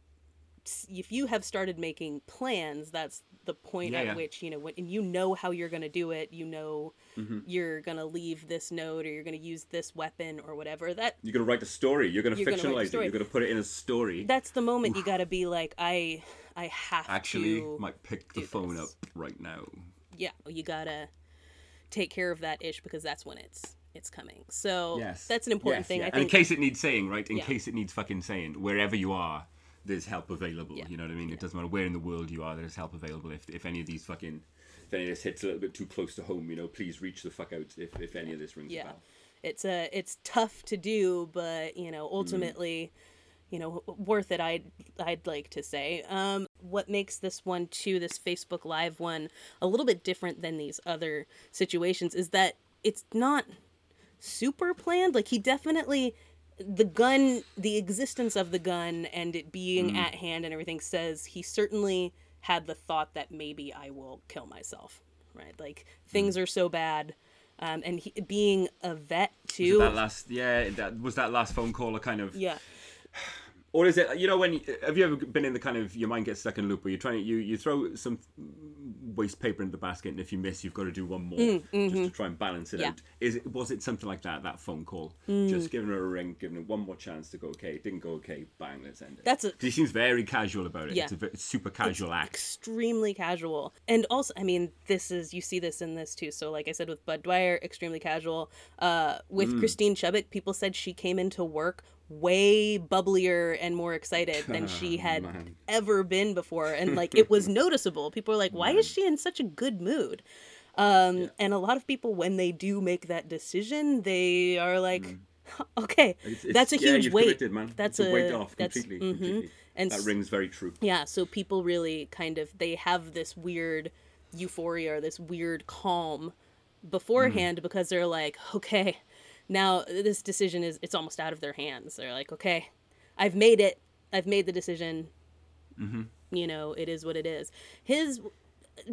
if you have started making plans, that's the point Yeah, at yeah. which you know when and you know how you're going to do it. You know Mm-hmm. you're going to leave this note or you're going to use this weapon or whatever. That You're gonna write the story. You're gonna You're gonna fictionalize it. You're gonna put it in a story. that's the moment you got to be like, I I have Actually, to. might pick the phone this. up right now. yeah, you gotta take care of that ish because that's when it's it's coming. So Yes, that's an important Yes, thing. yeah. I And think. in case it needs saying, right? In Yeah. case it needs fucking saying, wherever you are, there's help available. Yeah. You know what I mean? It doesn't matter where in the world you are. There's help available. If if any of these fucking if any of this hits a little bit too close to home, you know, please reach the fuck out if, if any of this rings a yeah, bell. it's a it's tough to do, but you know ultimately. You know, worth it. I'd I'd like to say. Um, what makes this one too, this Facebook Live one, a little bit different than these other situations is that it's not super planned. Like he definitely the gun the existence of the gun and it being at hand and everything says he certainly had the thought that maybe I will kill myself. Right? Like things are so bad. Um, and he, being a vet too. that last? Yeah, that was that last phone call. A kind of, yeah. Or is it? You know, when have you ever been in the kind of your mind gets stuck in a loop where you're trying to you you throw some waste paper into the basket and if you miss you've got to do one more just to try and balance it Mm, mm-hmm. Yeah. out. Is it was it something like that? That phone call, Mm. just giving her a ring, giving her one more chance to go. Okay, it didn't go okay. Bang, let's end it. That's a 'Cause he seems very casual about it. Yeah. It's a ve- super casual act. extremely casual and also i mean this is you see this in this too so like i said with Budd Dwyer extremely casual uh with Mm. christine chubbuck people said she came into work way bubblier and more excited than she had Man. ever been before and like it was <laughs> noticeable people were like why is she in such a good mood um and a lot of people when they do make that decision they are like <laughs> okay Mm. It's- it's- that's a yeah, huge weight man. that's It's a, weight off that's completely. mhm. completely. and that rings very true. yeah, so people really kind of they have this weird euphoria or this weird calm beforehand because they're like, okay, now this decision is it's almost out of their hands. They're like, okay, I've made it. I've made the decision. Mm-hmm. You know, it is what it is. His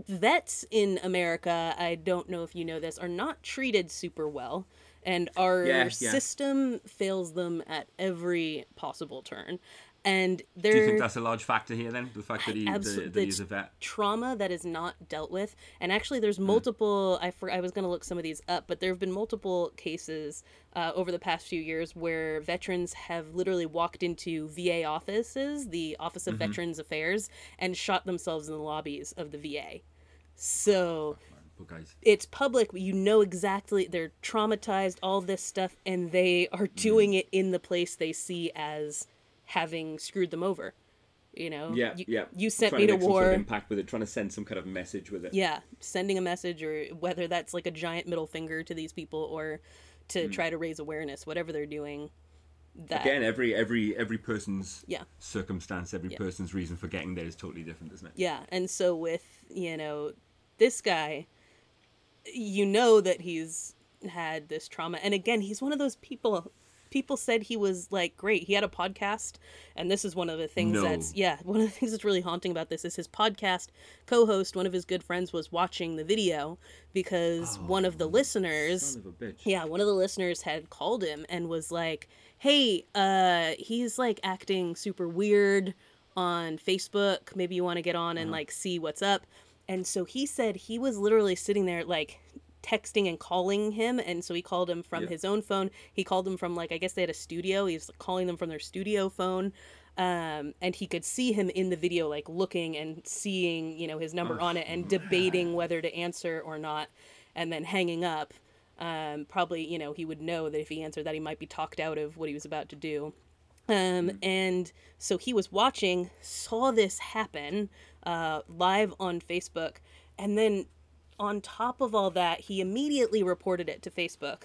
vets in America, I don't know if you know this, are not treated super well. And our Yeah, yeah. system fails them at every possible turn. And they're Do you think that's a large factor here then? The fact that, he, the, that he's a vet? trauma that is not dealt with and actually there's Hmm. multiple i for, i was going to look some of these up but there have been multiple cases uh, over the past few years where veterans have literally walked into va offices the office of Mm-hmm. veterans affairs and shot themselves in the lobbies of the va so guys. it's public you know exactly they're traumatized all this stuff and they are Mm-hmm. doing it in the place they see as having screwed them over you know Yeah, you, yeah. you sent trying me to make some sort war of impact with it, trying to send some kind of message with it. yeah sending a message or whether that's like a giant middle finger to these people or to hmm. try to raise awareness whatever they're doing that Again, every every every person's Yeah. circumstance, every person's reason for getting there is totally different, isn't it? yeah and so with you know this guy you know that he's had this trauma and again he's one of those people people said he was like great. He had a podcast and this is one of the things No. that's yeah <laughs> one of the things that's really haunting about this is his podcast co-host one of his good friends was watching the video because one of the listeners of yeah one of the listeners had called him and was like hey uh he's like acting super weird on facebook. Maybe you want to get on and like see what's up. And so he said he was literally sitting there like texting and calling him and so he called him from Yeah. his own phone. He called him from like i guess they had a studio. He was calling them from their studio phone um, and he could see him in the video like looking and seeing you know his number on it and debating whether to answer or not and then hanging up. Um, probably you know he would know that if he answered that he might be talked out of what he was about to do. Um, and so he was watching saw this happen uh, live on facebook and then on top of all that he immediately reported it to facebook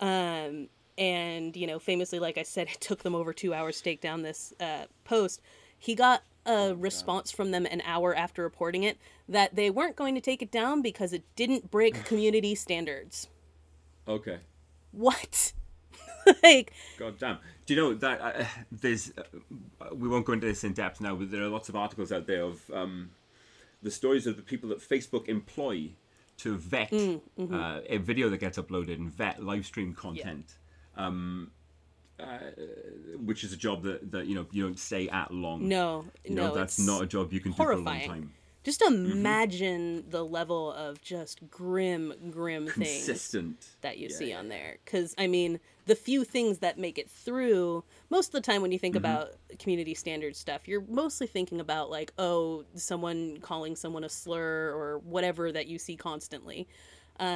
um, and you know famously like i said <laughs> it took them over two hours to take down this uh, post he got a response from them an hour after reporting it that they weren't going to take it down because it didn't break <laughs> community standards Okay. what <laughs> like God damn. Do you know that uh, there's? Uh, we won't go into this in depth now, but there are lots of articles out there of um, the stories of the people that Facebook employ to vet uh, a video that gets uploaded and vet live stream content. Um, which is a job that, that you know you don't stay at long. No, you know, no, that's not a job you can do for a long time. Just imagine the level of just grim, grim things that you Yeah, see yeah, on there. Because, I mean, the few things that make it through, most of the time when you Mm-hmm. think about community standard stuff, you're mostly thinking about, like, oh, someone calling someone a slur or whatever that you see constantly.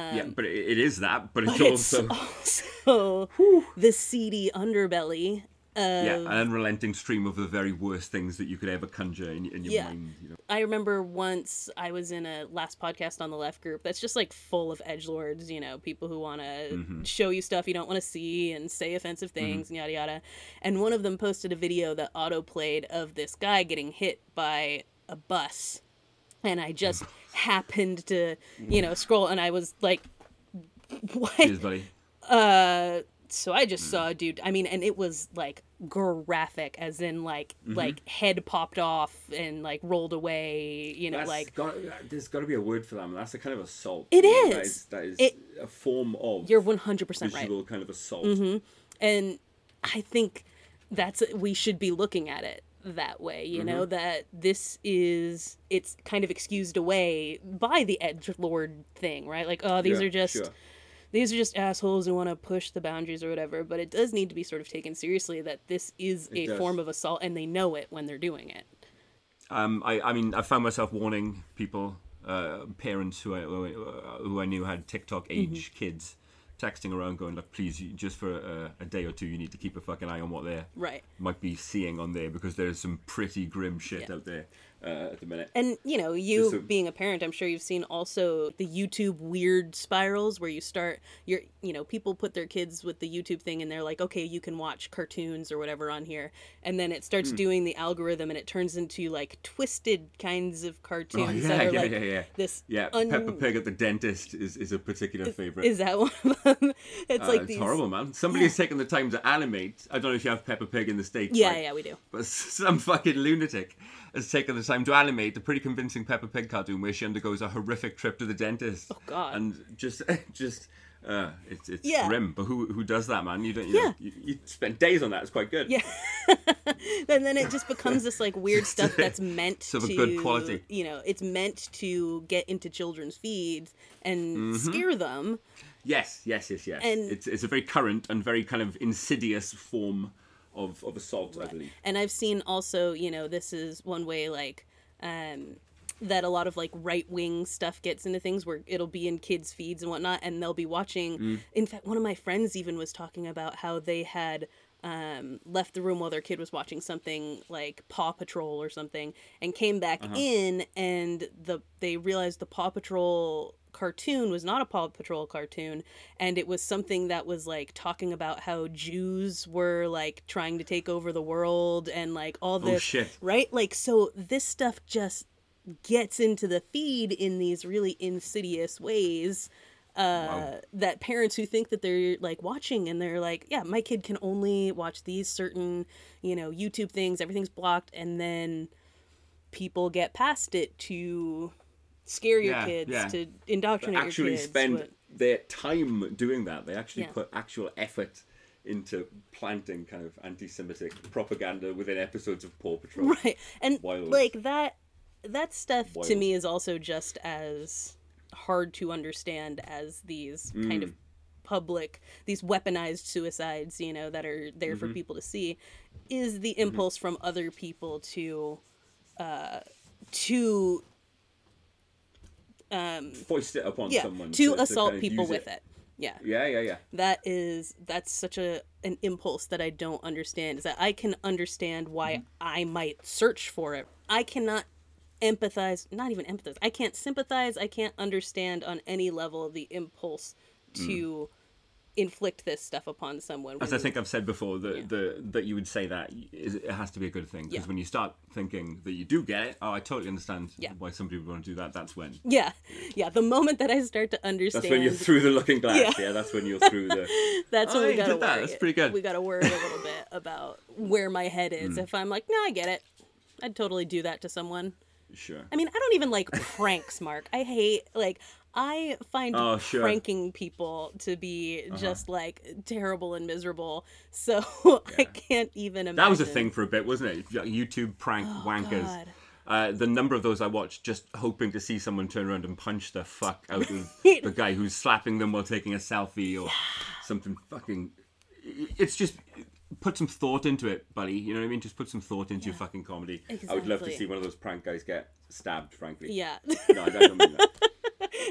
yeah, but it, it is that, but it's But it's also <laughs> also the seedy underbelly yeah, an unrelenting stream of the very worst things that you could ever conjure in, in your Yeah. mind. You know. I remember once I was in a last podcast on the left group that's just like full of edge lords, you know, people who want to Mm-hmm. show you stuff you don't want to see and say offensive things and yada yada. And one of them posted a video that auto played of this guy getting hit by a bus. And I just <laughs> happened to, you know, scroll and I was like, what? Cheers, buddy. Uh, so I just saw a dude. I mean, and it was like graphic, as in like Mm-hmm. like head popped off and like rolled away. You know, That's like got, there's got to be a word for that. man. That's a kind of assault. It know, That is. is, that is It- a form of you're one hundred percent right. kind of assault. And I think that's we should be looking at it that way. You Mm-hmm. know that this is it's kind of excused away by the edge lord thing, right? Like, oh, these Yeah, are just. sure. These are just assholes who want to push the boundaries or whatever, but it does need to be sort of taken seriously that this is a does. form of assault and they know it when they're doing it. Um, I, I mean, I found myself warning people, uh, parents who I who I knew had TikTok age Mm-hmm. kids, texting around, going, like please, you, just for a, a day or two, you need to keep a fucking eye on what they're Right. might be seeing on there because there's some pretty grim shit Yeah. out there uh, at the minute." And you know, you being a parent, I'm sure you've seen also the YouTube weird spirals where you start you're you know, people put their kids with the YouTube thing and they're like, "Okay, you can watch cartoons or whatever on here." And then it starts Hmm. doing the algorithm and it turns into like twisted kinds of cartoons Oh, yeah, that are yeah, like yeah, yeah. this Yeah, un- Peppa Pig at the dentist is, is a particular favorite. Is that <laughs> one of them? It's Uh, like it's these horrible, man. Somebody has taken the time to animate. I don't know if you have Peppa Pig in the states. Yeah, right? yeah, we do. But <laughs> some fucking lunatic has taken the time to animate a pretty convincing Peppa Pig cartoon where she undergoes a horrific trip to the dentist. Oh God. And just, <laughs> just, uh, it's it's Yeah. grim. But who who does that, man? You don't. You Yeah. know, you, you spend days on that. It's quite good. Yeah. <laughs> and then it just becomes this like weird stuff <laughs> that's meant It's of a to good quality. you know it's meant to get into children's feeds and Mm-hmm. scare them Yes. Yes. Yes. Yes. And- it's it's a very current and very kind of insidious form of of assault, I believe. and i've seen also you know this is one way like um that a lot of like right wing stuff gets into things where it'll be in kids feeds and whatnot and they'll be watching Mm. in fact one of my friends even was talking about how they had um, left the room while their kid was watching something like Paw Patrol or something, and came back Uh-huh. in, and the they realized the Paw Patrol cartoon was not a Paw Patrol cartoon, and it was something that was like talking about how Jews were like trying to take over the world and like all this, Oh, shit. right? Like so, this stuff just gets into the feed in these really insidious ways uh that parents who think that they're like watching and they're like yeah my kid can only watch these certain you know youtube things everything's blocked and then people get past it to scare your Yeah, kids yeah. to indoctrinate actually your kids spend but- their time doing that. They actually Yeah. put actual effort into planting kind of anti-Semitic propaganda within episodes of Paw Patrol. <laughs> right and Wild. like that that stuff to me is also just as hard to understand as these kind Mm. of public these weaponized suicides you know that are there Mm-hmm. for people to see is the impulse from other people to uh to Foist it upon yeah someone to to assault kind of people with it yeah Yeah, yeah, yeah. that is that's such a an impulse that I don't understand. Is that I can understand why Mm-hmm. I might search for it. I cannot empathize, not even empathize. I can't sympathize. I can't understand on any level the impulse to inflict this stuff upon someone. Mm. As I think I've said before, the, the that you would say that is, it has to be a good thing because Yeah. when you start thinking that you do get it, oh, I totally understand Yeah. why somebody would want to do that. That's when. yeah, yeah. The moment that I start to understand, That's when you're through the looking glass. Yeah. Yeah, that's when you're through the. <laughs> That's when Oh, we you gotta did that. worry. That's pretty good. We gotta worry a little bit about where my head Mm. is. If I'm like, no, I get it. I'd totally do that to someone. Sure. I mean, I don't even like pranks, Mark. I hate like I find Oh, sure. Uh-huh. pranking people to be just like terrible and miserable. So <laughs> I can't even imagine. That was a thing for a bit, wasn't it? YouTube prank wankers. Oh, God. Uh, the number of those I watched, just hoping to see someone turn around and punch the fuck out of <laughs> the guy who's slapping them while taking a selfie or something fucking. It's just put some thought into it, buddy. You know what I mean? Just put some thought into your fucking comedy. I would love to see one of those prank guys get stabbed. Frankly, Yeah. No, I don't mean that. <laughs>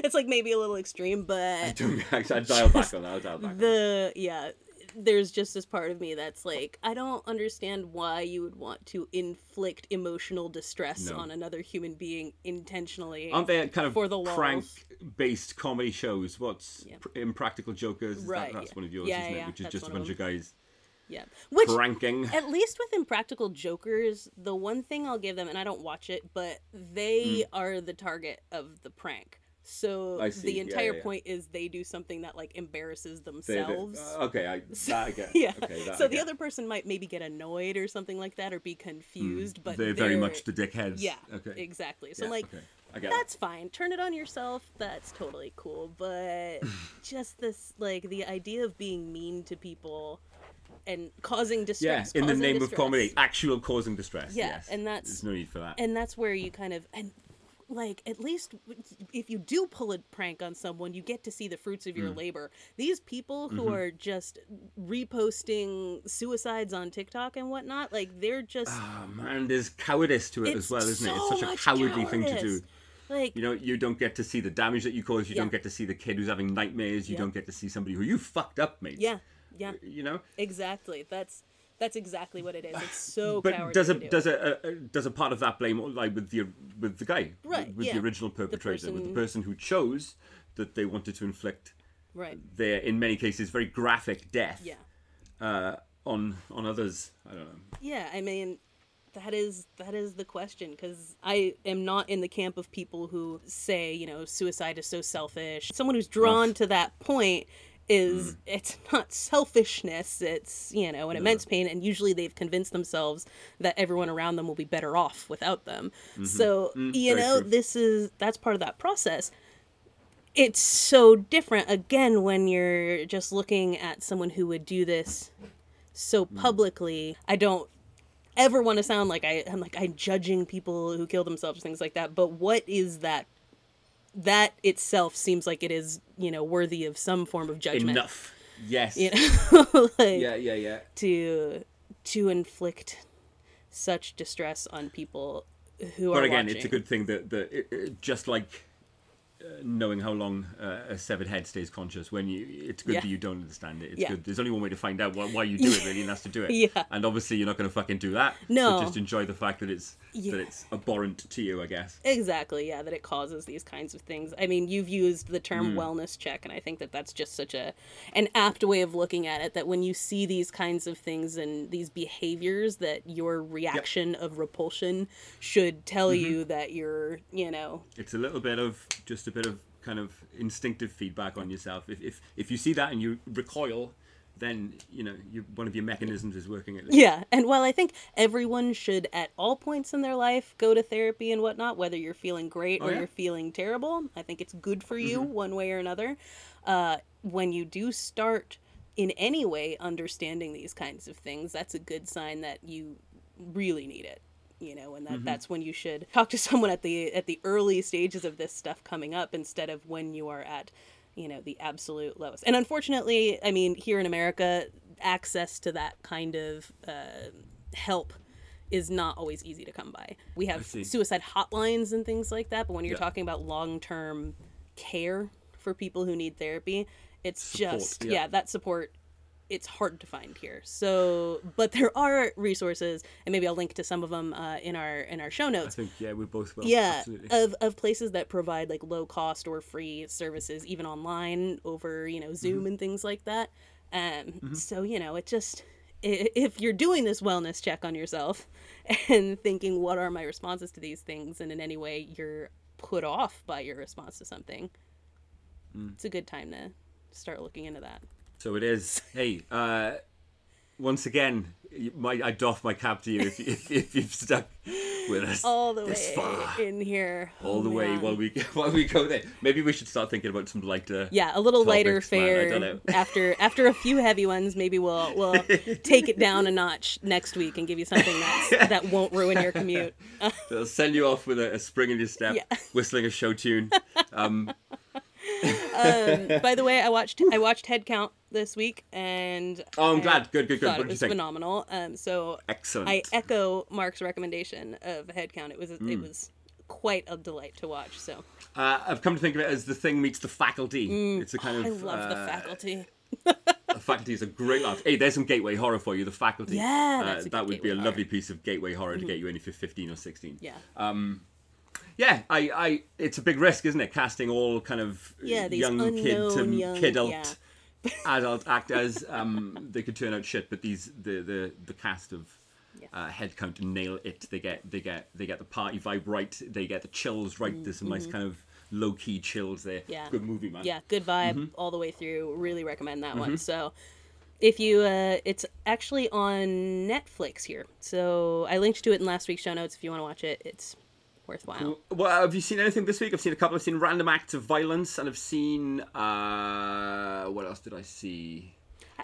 it's like maybe a little extreme, but Actually, <laughs> I'd dial back on that. Dial back. on that. the yeah there's just this part of me that's like i don't understand why you would want to inflict emotional distress No. on another human being intentionally Aren't there uh, kind of For the prank-based comedy shows? What's Yeah. Pr- Impractical Jokers? Is that- Right, that's yeah. one of yours, Yeah, isn't it? Which is just a bunch of guys yeah which pranking. at least with impractical jokers the one thing i'll give them and i don't watch it but they mm. are the target of the prank so Mm. The entire yeah, yeah. point is they do something that like embarrasses They- they- themselves uh, okay, I, <laughs> that I get. yeah. Okay, that so I the get. other person might maybe get annoyed or something like that or be confused, but Mm. they're, very much the dickheads. yeah, Okay. exactly. So Yeah, like okay. That's fine. Turn it on yourself. That's totally cool. But <laughs> just this like the idea of being mean to people and causing distress. Yeah, in the name of comedy, actual causing distress. Yeah, yes. and that's- there's no need for that. and that's where you kind of and like at least if you do pull a prank on someone you get to see the fruits of your Mm. labor these people who Mm-hmm. are just reposting suicides on tiktok and whatnot like they're just Oh man, there's cowardice to it as well, isn't it? It's such a cowardly thing to do. like You know, you don't get to see the damage that you cause. You Yeah. don't get to see the kid who's having nightmares. You Yeah. don't get to see somebody who you fucked up, mate. yeah yeah You know. exactly that's that's exactly what it is. It's <laughs> so But does a do does a, a, does a part of that blame lie with the with the guy, Right, With, with yeah. the original perpetrator, with the person- person who chose that they wanted to inflict right. their, in many cases, very graphic death yeah. uh, on on others. I don't know. yeah i mean that is that is the question because i am not in the camp of people who say you know suicide is so selfish. Someone who's drawn to that point is Mm. it's <laughs> not selfishness it's you know an immense pain and usually they've convinced themselves that everyone around them will be better off without them so you Mm-hmm. Mm, very know true. this is that's part of that process it's so different again when you're just looking at someone who would do this so Mm. publicly i don't ever want to sound like I, i'm like i'm judging people who kill themselves things like that but what is that that itself seems like it is you know worthy of some form of judgment Enough. Yes. you know <laughs> like Yeah, yeah, yeah. to to inflict such distress on people who are But again, watching. it's a good thing that, that it, it, just like knowing how long uh, a severed head stays conscious, when you, it's good Yeah. that you don't understand it. It's Yeah. good. There's only one way to find out why, why you do it, really, and that's to do it. <laughs> Yeah. And obviously, you're not going to fucking do that. No. So just enjoy the fact that it's Yeah. that it's abhorrent to you, I guess. Exactly, yeah, that it causes these kinds of things. I mean, you've used the term Hmm. wellness check, and I think that that's just such a an apt way of looking at it. That when you see these kinds of things and these behaviors, that your reaction of repulsion should tell Mm-hmm. you that you're, you know, It's a little bit of just a bit of kind of instinctive feedback on yourself. If if, if you see that and you recoil, then you know you, one of your mechanisms is working at least. yeah. And while I think everyone should, at all points in their life, go to therapy and whatnot, whether you're feeling great Oh, or yeah? you're feeling terrible, I think it's good for you Mm-hmm. one way or another. Uh, when you do start in any way understanding these kinds of things, that's a good sign that you really need it. You know, and that Mm-hmm. that's when you should talk to <laughs> someone at the at the early stages of this stuff coming up instead of when you are at you know the absolute lowest and unfortunately i mean here in america access to that kind of uh, help is not always easy to come by we have suicide hotlines and things like that but when you're Yeah. talking about long-term care for people who need therapy it's Support, just yeah. yeah that support it's hard to find here so but there are resources and maybe i'll link to some of them uh, in our in our show notes. I think yeah, we both will. yeah absolutely. of, of places that provide like low cost or free services even online over you know zoom Mm-hmm. and things like that um so you know it just if you're doing this wellness check on yourself <laughs> and thinking what are my responses to these things and in any way you're put off by your response to something Mm. it's a good time to start looking into that So it is. <laughs> Hey, uh, once again, my, I doff my cap to you if, <laughs> if, if you've stuck with us all the way far. in here. all Oh, the way man. while we <laughs> while we go there. Maybe we should start thinking about some lighter. Yeah, a little lighter topics, fare after after a few heavy ones. Maybe we'll we'll take it down a notch next week and give you something that's, that won't ruin your commute. They'll send you off with a, a spring in your step, Yeah. whistling a show tune. Um, Um, by the way, I watched I watched Headcount this week, and Oh, I'm I glad. Good, good, good. What it you was think? phenomenal. Um, so excellent. I echo Mark's recommendation of Headcount. It was Hmm. it was quite a delight to watch. So Uh, I've come to think of it as the thing meets the faculty. It's a kind Mm. I of. love the uh, faculty. The faculty is a great laugh. Hey, there's some gateway horror for you. The faculty. Yeah, Uh, that would be a gateway lovely. Mm-hmm. piece of gateway horror to get you in if you're 15 or 16. Yeah. Yeah, I, I, it's a big risk, isn't it? Casting all kind of Yeah, young kid to young- kidult, yeah. <laughs> adult actors. Um, they could turn out shit, but these the the the cast of uh, headcount nail it. They get they get they get the party vibe right. They get the chills right. There's some nice kind of low key chills there. Mm-hmm. Yeah. good movie, man. yeah good vibe Mm-hmm. all the way through really recommend that one so if you uh it's actually on netflix here so i linked to it in last week's show notes if you want to watch it it's worthwhile Well, have you seen anything this week? I've seen a couple. I've seen Random Acts of Violence, and I've seen uh, what else did I see?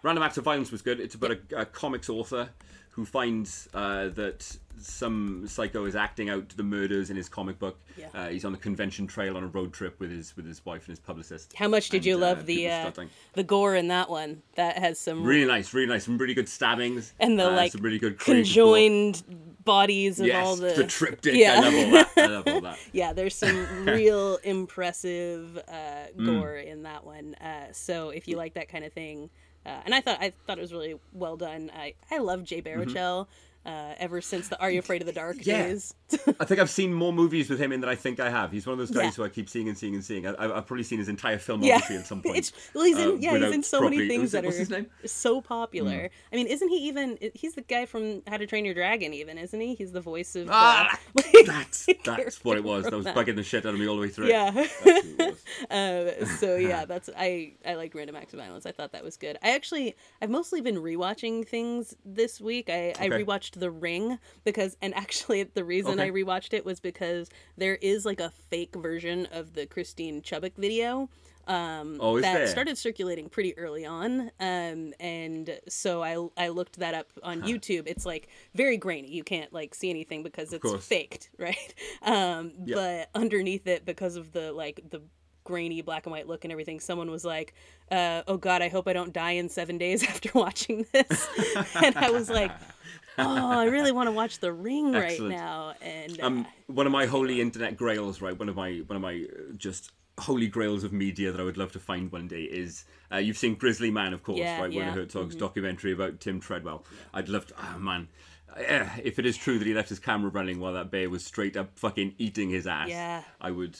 Random Acts of Violence was good. It's about a, a comics author who finds uh, that some psycho is acting out the murders in his comic book. Yeah. Uh, he's on a convention trail on a road trip with his with his wife and his publicist. how much did And, you uh, love the uh, the gore in that one that has some Really nice, really nice. Some really good stabbings and the uh, like some really good creative gore. conjoined bodies of Yes, all the, the triptych. Yeah. I love all that. I love all <laughs> that. yeah there's some real impressive uh, Mm. gore in that one uh, so if you like that kind of thing uh, and i thought i thought it was really well done i i love jay baruchel uh, ever since the are you afraid of the dark Mm-hmm. Yeah. days I think I've seen more movies with him in than I think I have. He's one of those guys Yeah. who I keep seeing and seeing and seeing. I, I've probably seen his entire filmography yeah at some <laughs> point. it's well he's in uh, yeah he's in so properly- many things that are his name? So popular i mean isn't he even he's the guy from how to train your dragon even isn't he he's the voice of Ah, <laughs> uh, that's <laughs> that's what it was. That was that. bugging the shit out of me all the way through. yeah That's who it was. Uh, so yeah, that's I I like Random Acts of Violence. I thought that was good. I actually I've mostly been rewatching things this week. I I rewatched The Ring because and actually the reason I Okay. rewatched it was because there is like a fake version of the Christine Chubbuck video. Um, Oh, that there? started circulating pretty early on, um, and so I I looked that up on YouTube. It's like very grainy. You can't like see anything because it's course. faked, <laughs> right? Um, Yeah. But underneath it, because of the like the grainy black and white look and everything, someone was like, uh, "Oh God, I hope I don't die in seven days <laughs> after watching this." <laughs> and I was like, "Oh, I really want to watch The Ring right now." And uh, Um, one of my holy internet grails, right? One of my one of my uh, just holy grails of media that I would love to find one day is uh, you've seen Grizzly Man, of course, Yeah, right? yeah, Werner Herzog's documentary about Tim Treadwell. I'd love to. Oh man. Uh, if it is true that he left his camera running while that bear was straight up fucking eating his ass, Yeah. I would.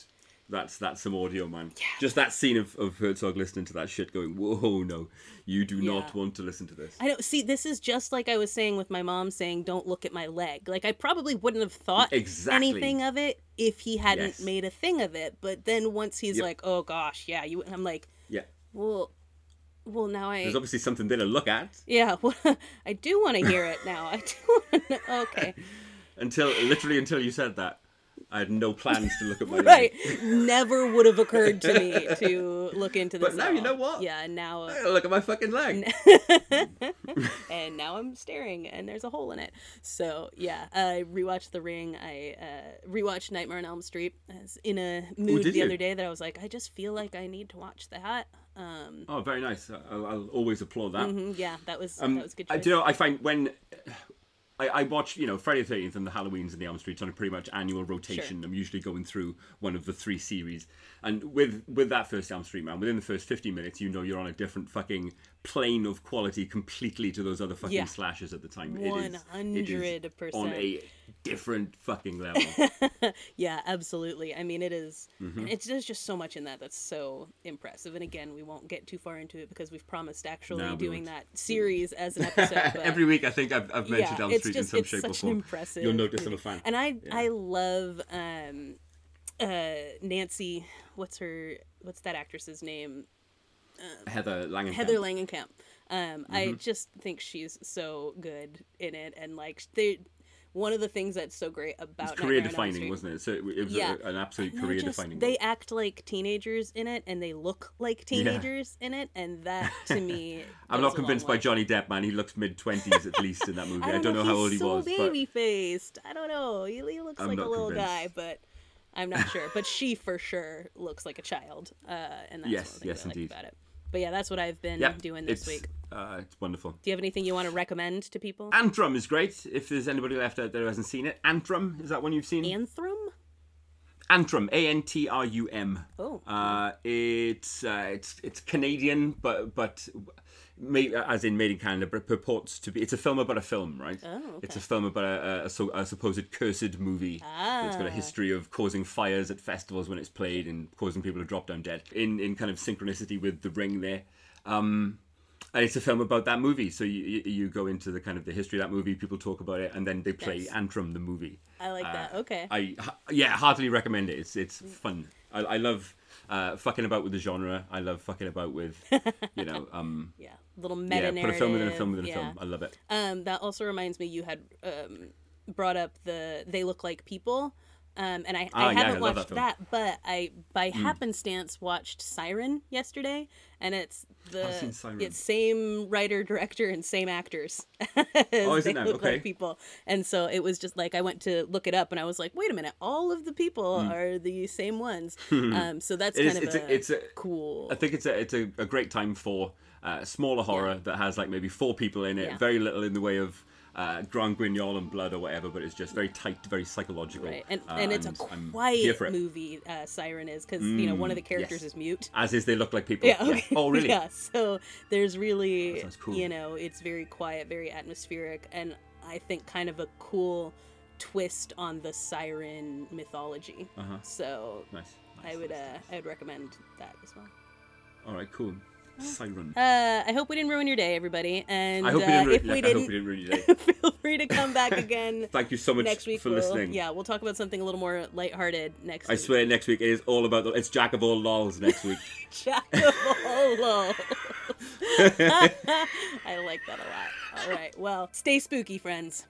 That's that's some audio, man. Just that scene of, of Herzog listening to that shit, going, "Whoa, no, you do not want to listen to this." I don't see. This is just like I was saying with my mom saying, "Don't look at my leg." Like I probably wouldn't have thought Exactly. anything of it if he hadn't Yes. made a thing of it. But then once he's Yep. like, "Oh gosh, yeah," you, I'm like, Yeah, "Well, well now I." there's obviously something there to look at. Yeah, <laughs> well, I do want to hear it now. I do want to. Okay, <laughs> Until literally until you said that, I had no plans to look at my <laughs> right. Never would have occurred to me to look into this. But now you know what? Yeah, now I look at my fucking leg. <laughs> and now I'm staring, and there's a hole in it. So yeah, I rewatched The Ring. I uh, rewatched Nightmare on Elm Street. I was in a mood did the you? other day that I was like, I just feel like I need to watch that. Um, Oh, very nice. I'll, I'll always applaud that. mhm, yeah, that was Um, that was good. I, do you know, I find when I, I watch, you know, Friday the Thirteenth and the Halloweens and the Elm Streets on a pretty much annual rotation. I'm usually going through one of the three series, and with with that first Elm Street man, within the first 50 minutes, you know you're on a different fucking plane of quality completely to those other fucking Yeah. slashers at the time. It is- it is 100%. on a different fucking <laughs> level. Yeah, absolutely. I mean, it is- Mm-hmm. It's there's just so much in that that's so impressive. And again, we won't get too far into it because we've promised actually No, doing that series as an episode. <laughs> Every week, I think I've, I've mentioned yeah, Elm Street just in some shape or form. impressive. You'll notice I'm a fan. And I Yeah. I love um, uh, Nancy. What's her? What's that actress's name? Heather Langenkamp. Heather Langenkamp. Um, Mm-hmm. I just think she's so good in it, and like they, one of the things that's so great about career Nightmare on Elm defining, wasn't it? So it, was Yeah. a, an absolute career just- defining. They act like teenagers in it, and they look like teenagers in it, and that to me, <laughs> I'm not convinced by. Johnny Depp, man. He looks mid twenties at least in that <laughs> movie. I don't, know, how old he so was, baby faced. I don't know. He, he looks I'm like a little convinced. guy, but I'm not sure. But she for sure looks like a child, uh, and that's Yes, one of the things yes, I like indeed. about it. But yeah, that's what I've been Yep, doing this it's, week. Uh, it's wonderful. Do you have anything you want to recommend to people? Antrum is great. If there's anybody left out there who hasn't seen it, Antrum is that one you've seen? Anthem? Antrum, A N T R U M. Oh. Uh, it's uh, it's it's Canadian, but but made, as in made in Canada, but it purports to be. It's a film about a film, right? Oh, okay. It's a film about a, a, so- a supposed cursed movie. ah. It's got a Ah. history of causing fires at festivals when it's played and causing people to drop down dead. In in kind of synchronicity with The Ring there. Um, and it's a film about that movie. So you, you go into the kind of the history of that movie. People talk about it, and then they play Nice. Antrum, the movie. I like that. Okay. I yeah, heartily recommend it. It's it's fun. I, I love uh, fucking about with the genre. I love fucking about with <laughs> you know um yeah. Little meta yeah put a film within a film within a film. I love it. Um, that also reminds me, you had um, brought up the "They Look Like People," um, and I, Ah, I yeah, haven't love watched that that, but I by happenstance watched Siren yesterday, and it's the I've seen Siren. it's same writer director and same actors. <laughs> Oh, is they it now? look Okay. like people, and so it was just like I went to look it up, and I was like, wait a minute, all of the people are the same ones. <laughs> um, so that's Hmm. It kind is. of It's a, a, it's a. cool. I think it's a it's a, a great time for uh, smaller horror that has like maybe four people in it, Yeah. very little in the way of uh, grand guignol and blood or whatever, but it's just very tight, very psychological. Right, and uh, and it's a I'm here quiet movie. Uh, Siren is because you know one of the characters yes. is mute. As is, they look like people. Yeah. Okay. Oh, really? <laughs> yeah. So there's really, cool. you know, it's very quiet, very atmospheric, and I think kind of a cool twist on the siren mythology. Uh-huh. So Nice. I would, nice, uh, nice. I would recommend that as well. All right. Cool. Siren. Uh, I hope we didn't ruin your day, everybody. And I hope, uh, we didn't, ru- if like, we didn't, we didn't ruin your <laughs> day. feel free to come back again. <laughs> Thank you so much Next week, for we'll, listening. yeah, we'll talk about something a little more lighthearted next week. I week. swear next week it is all about the, it's Jack of all lols next week. <laughs> Jack of all lols. I like that a lot. All right. Well, stay spooky, friends.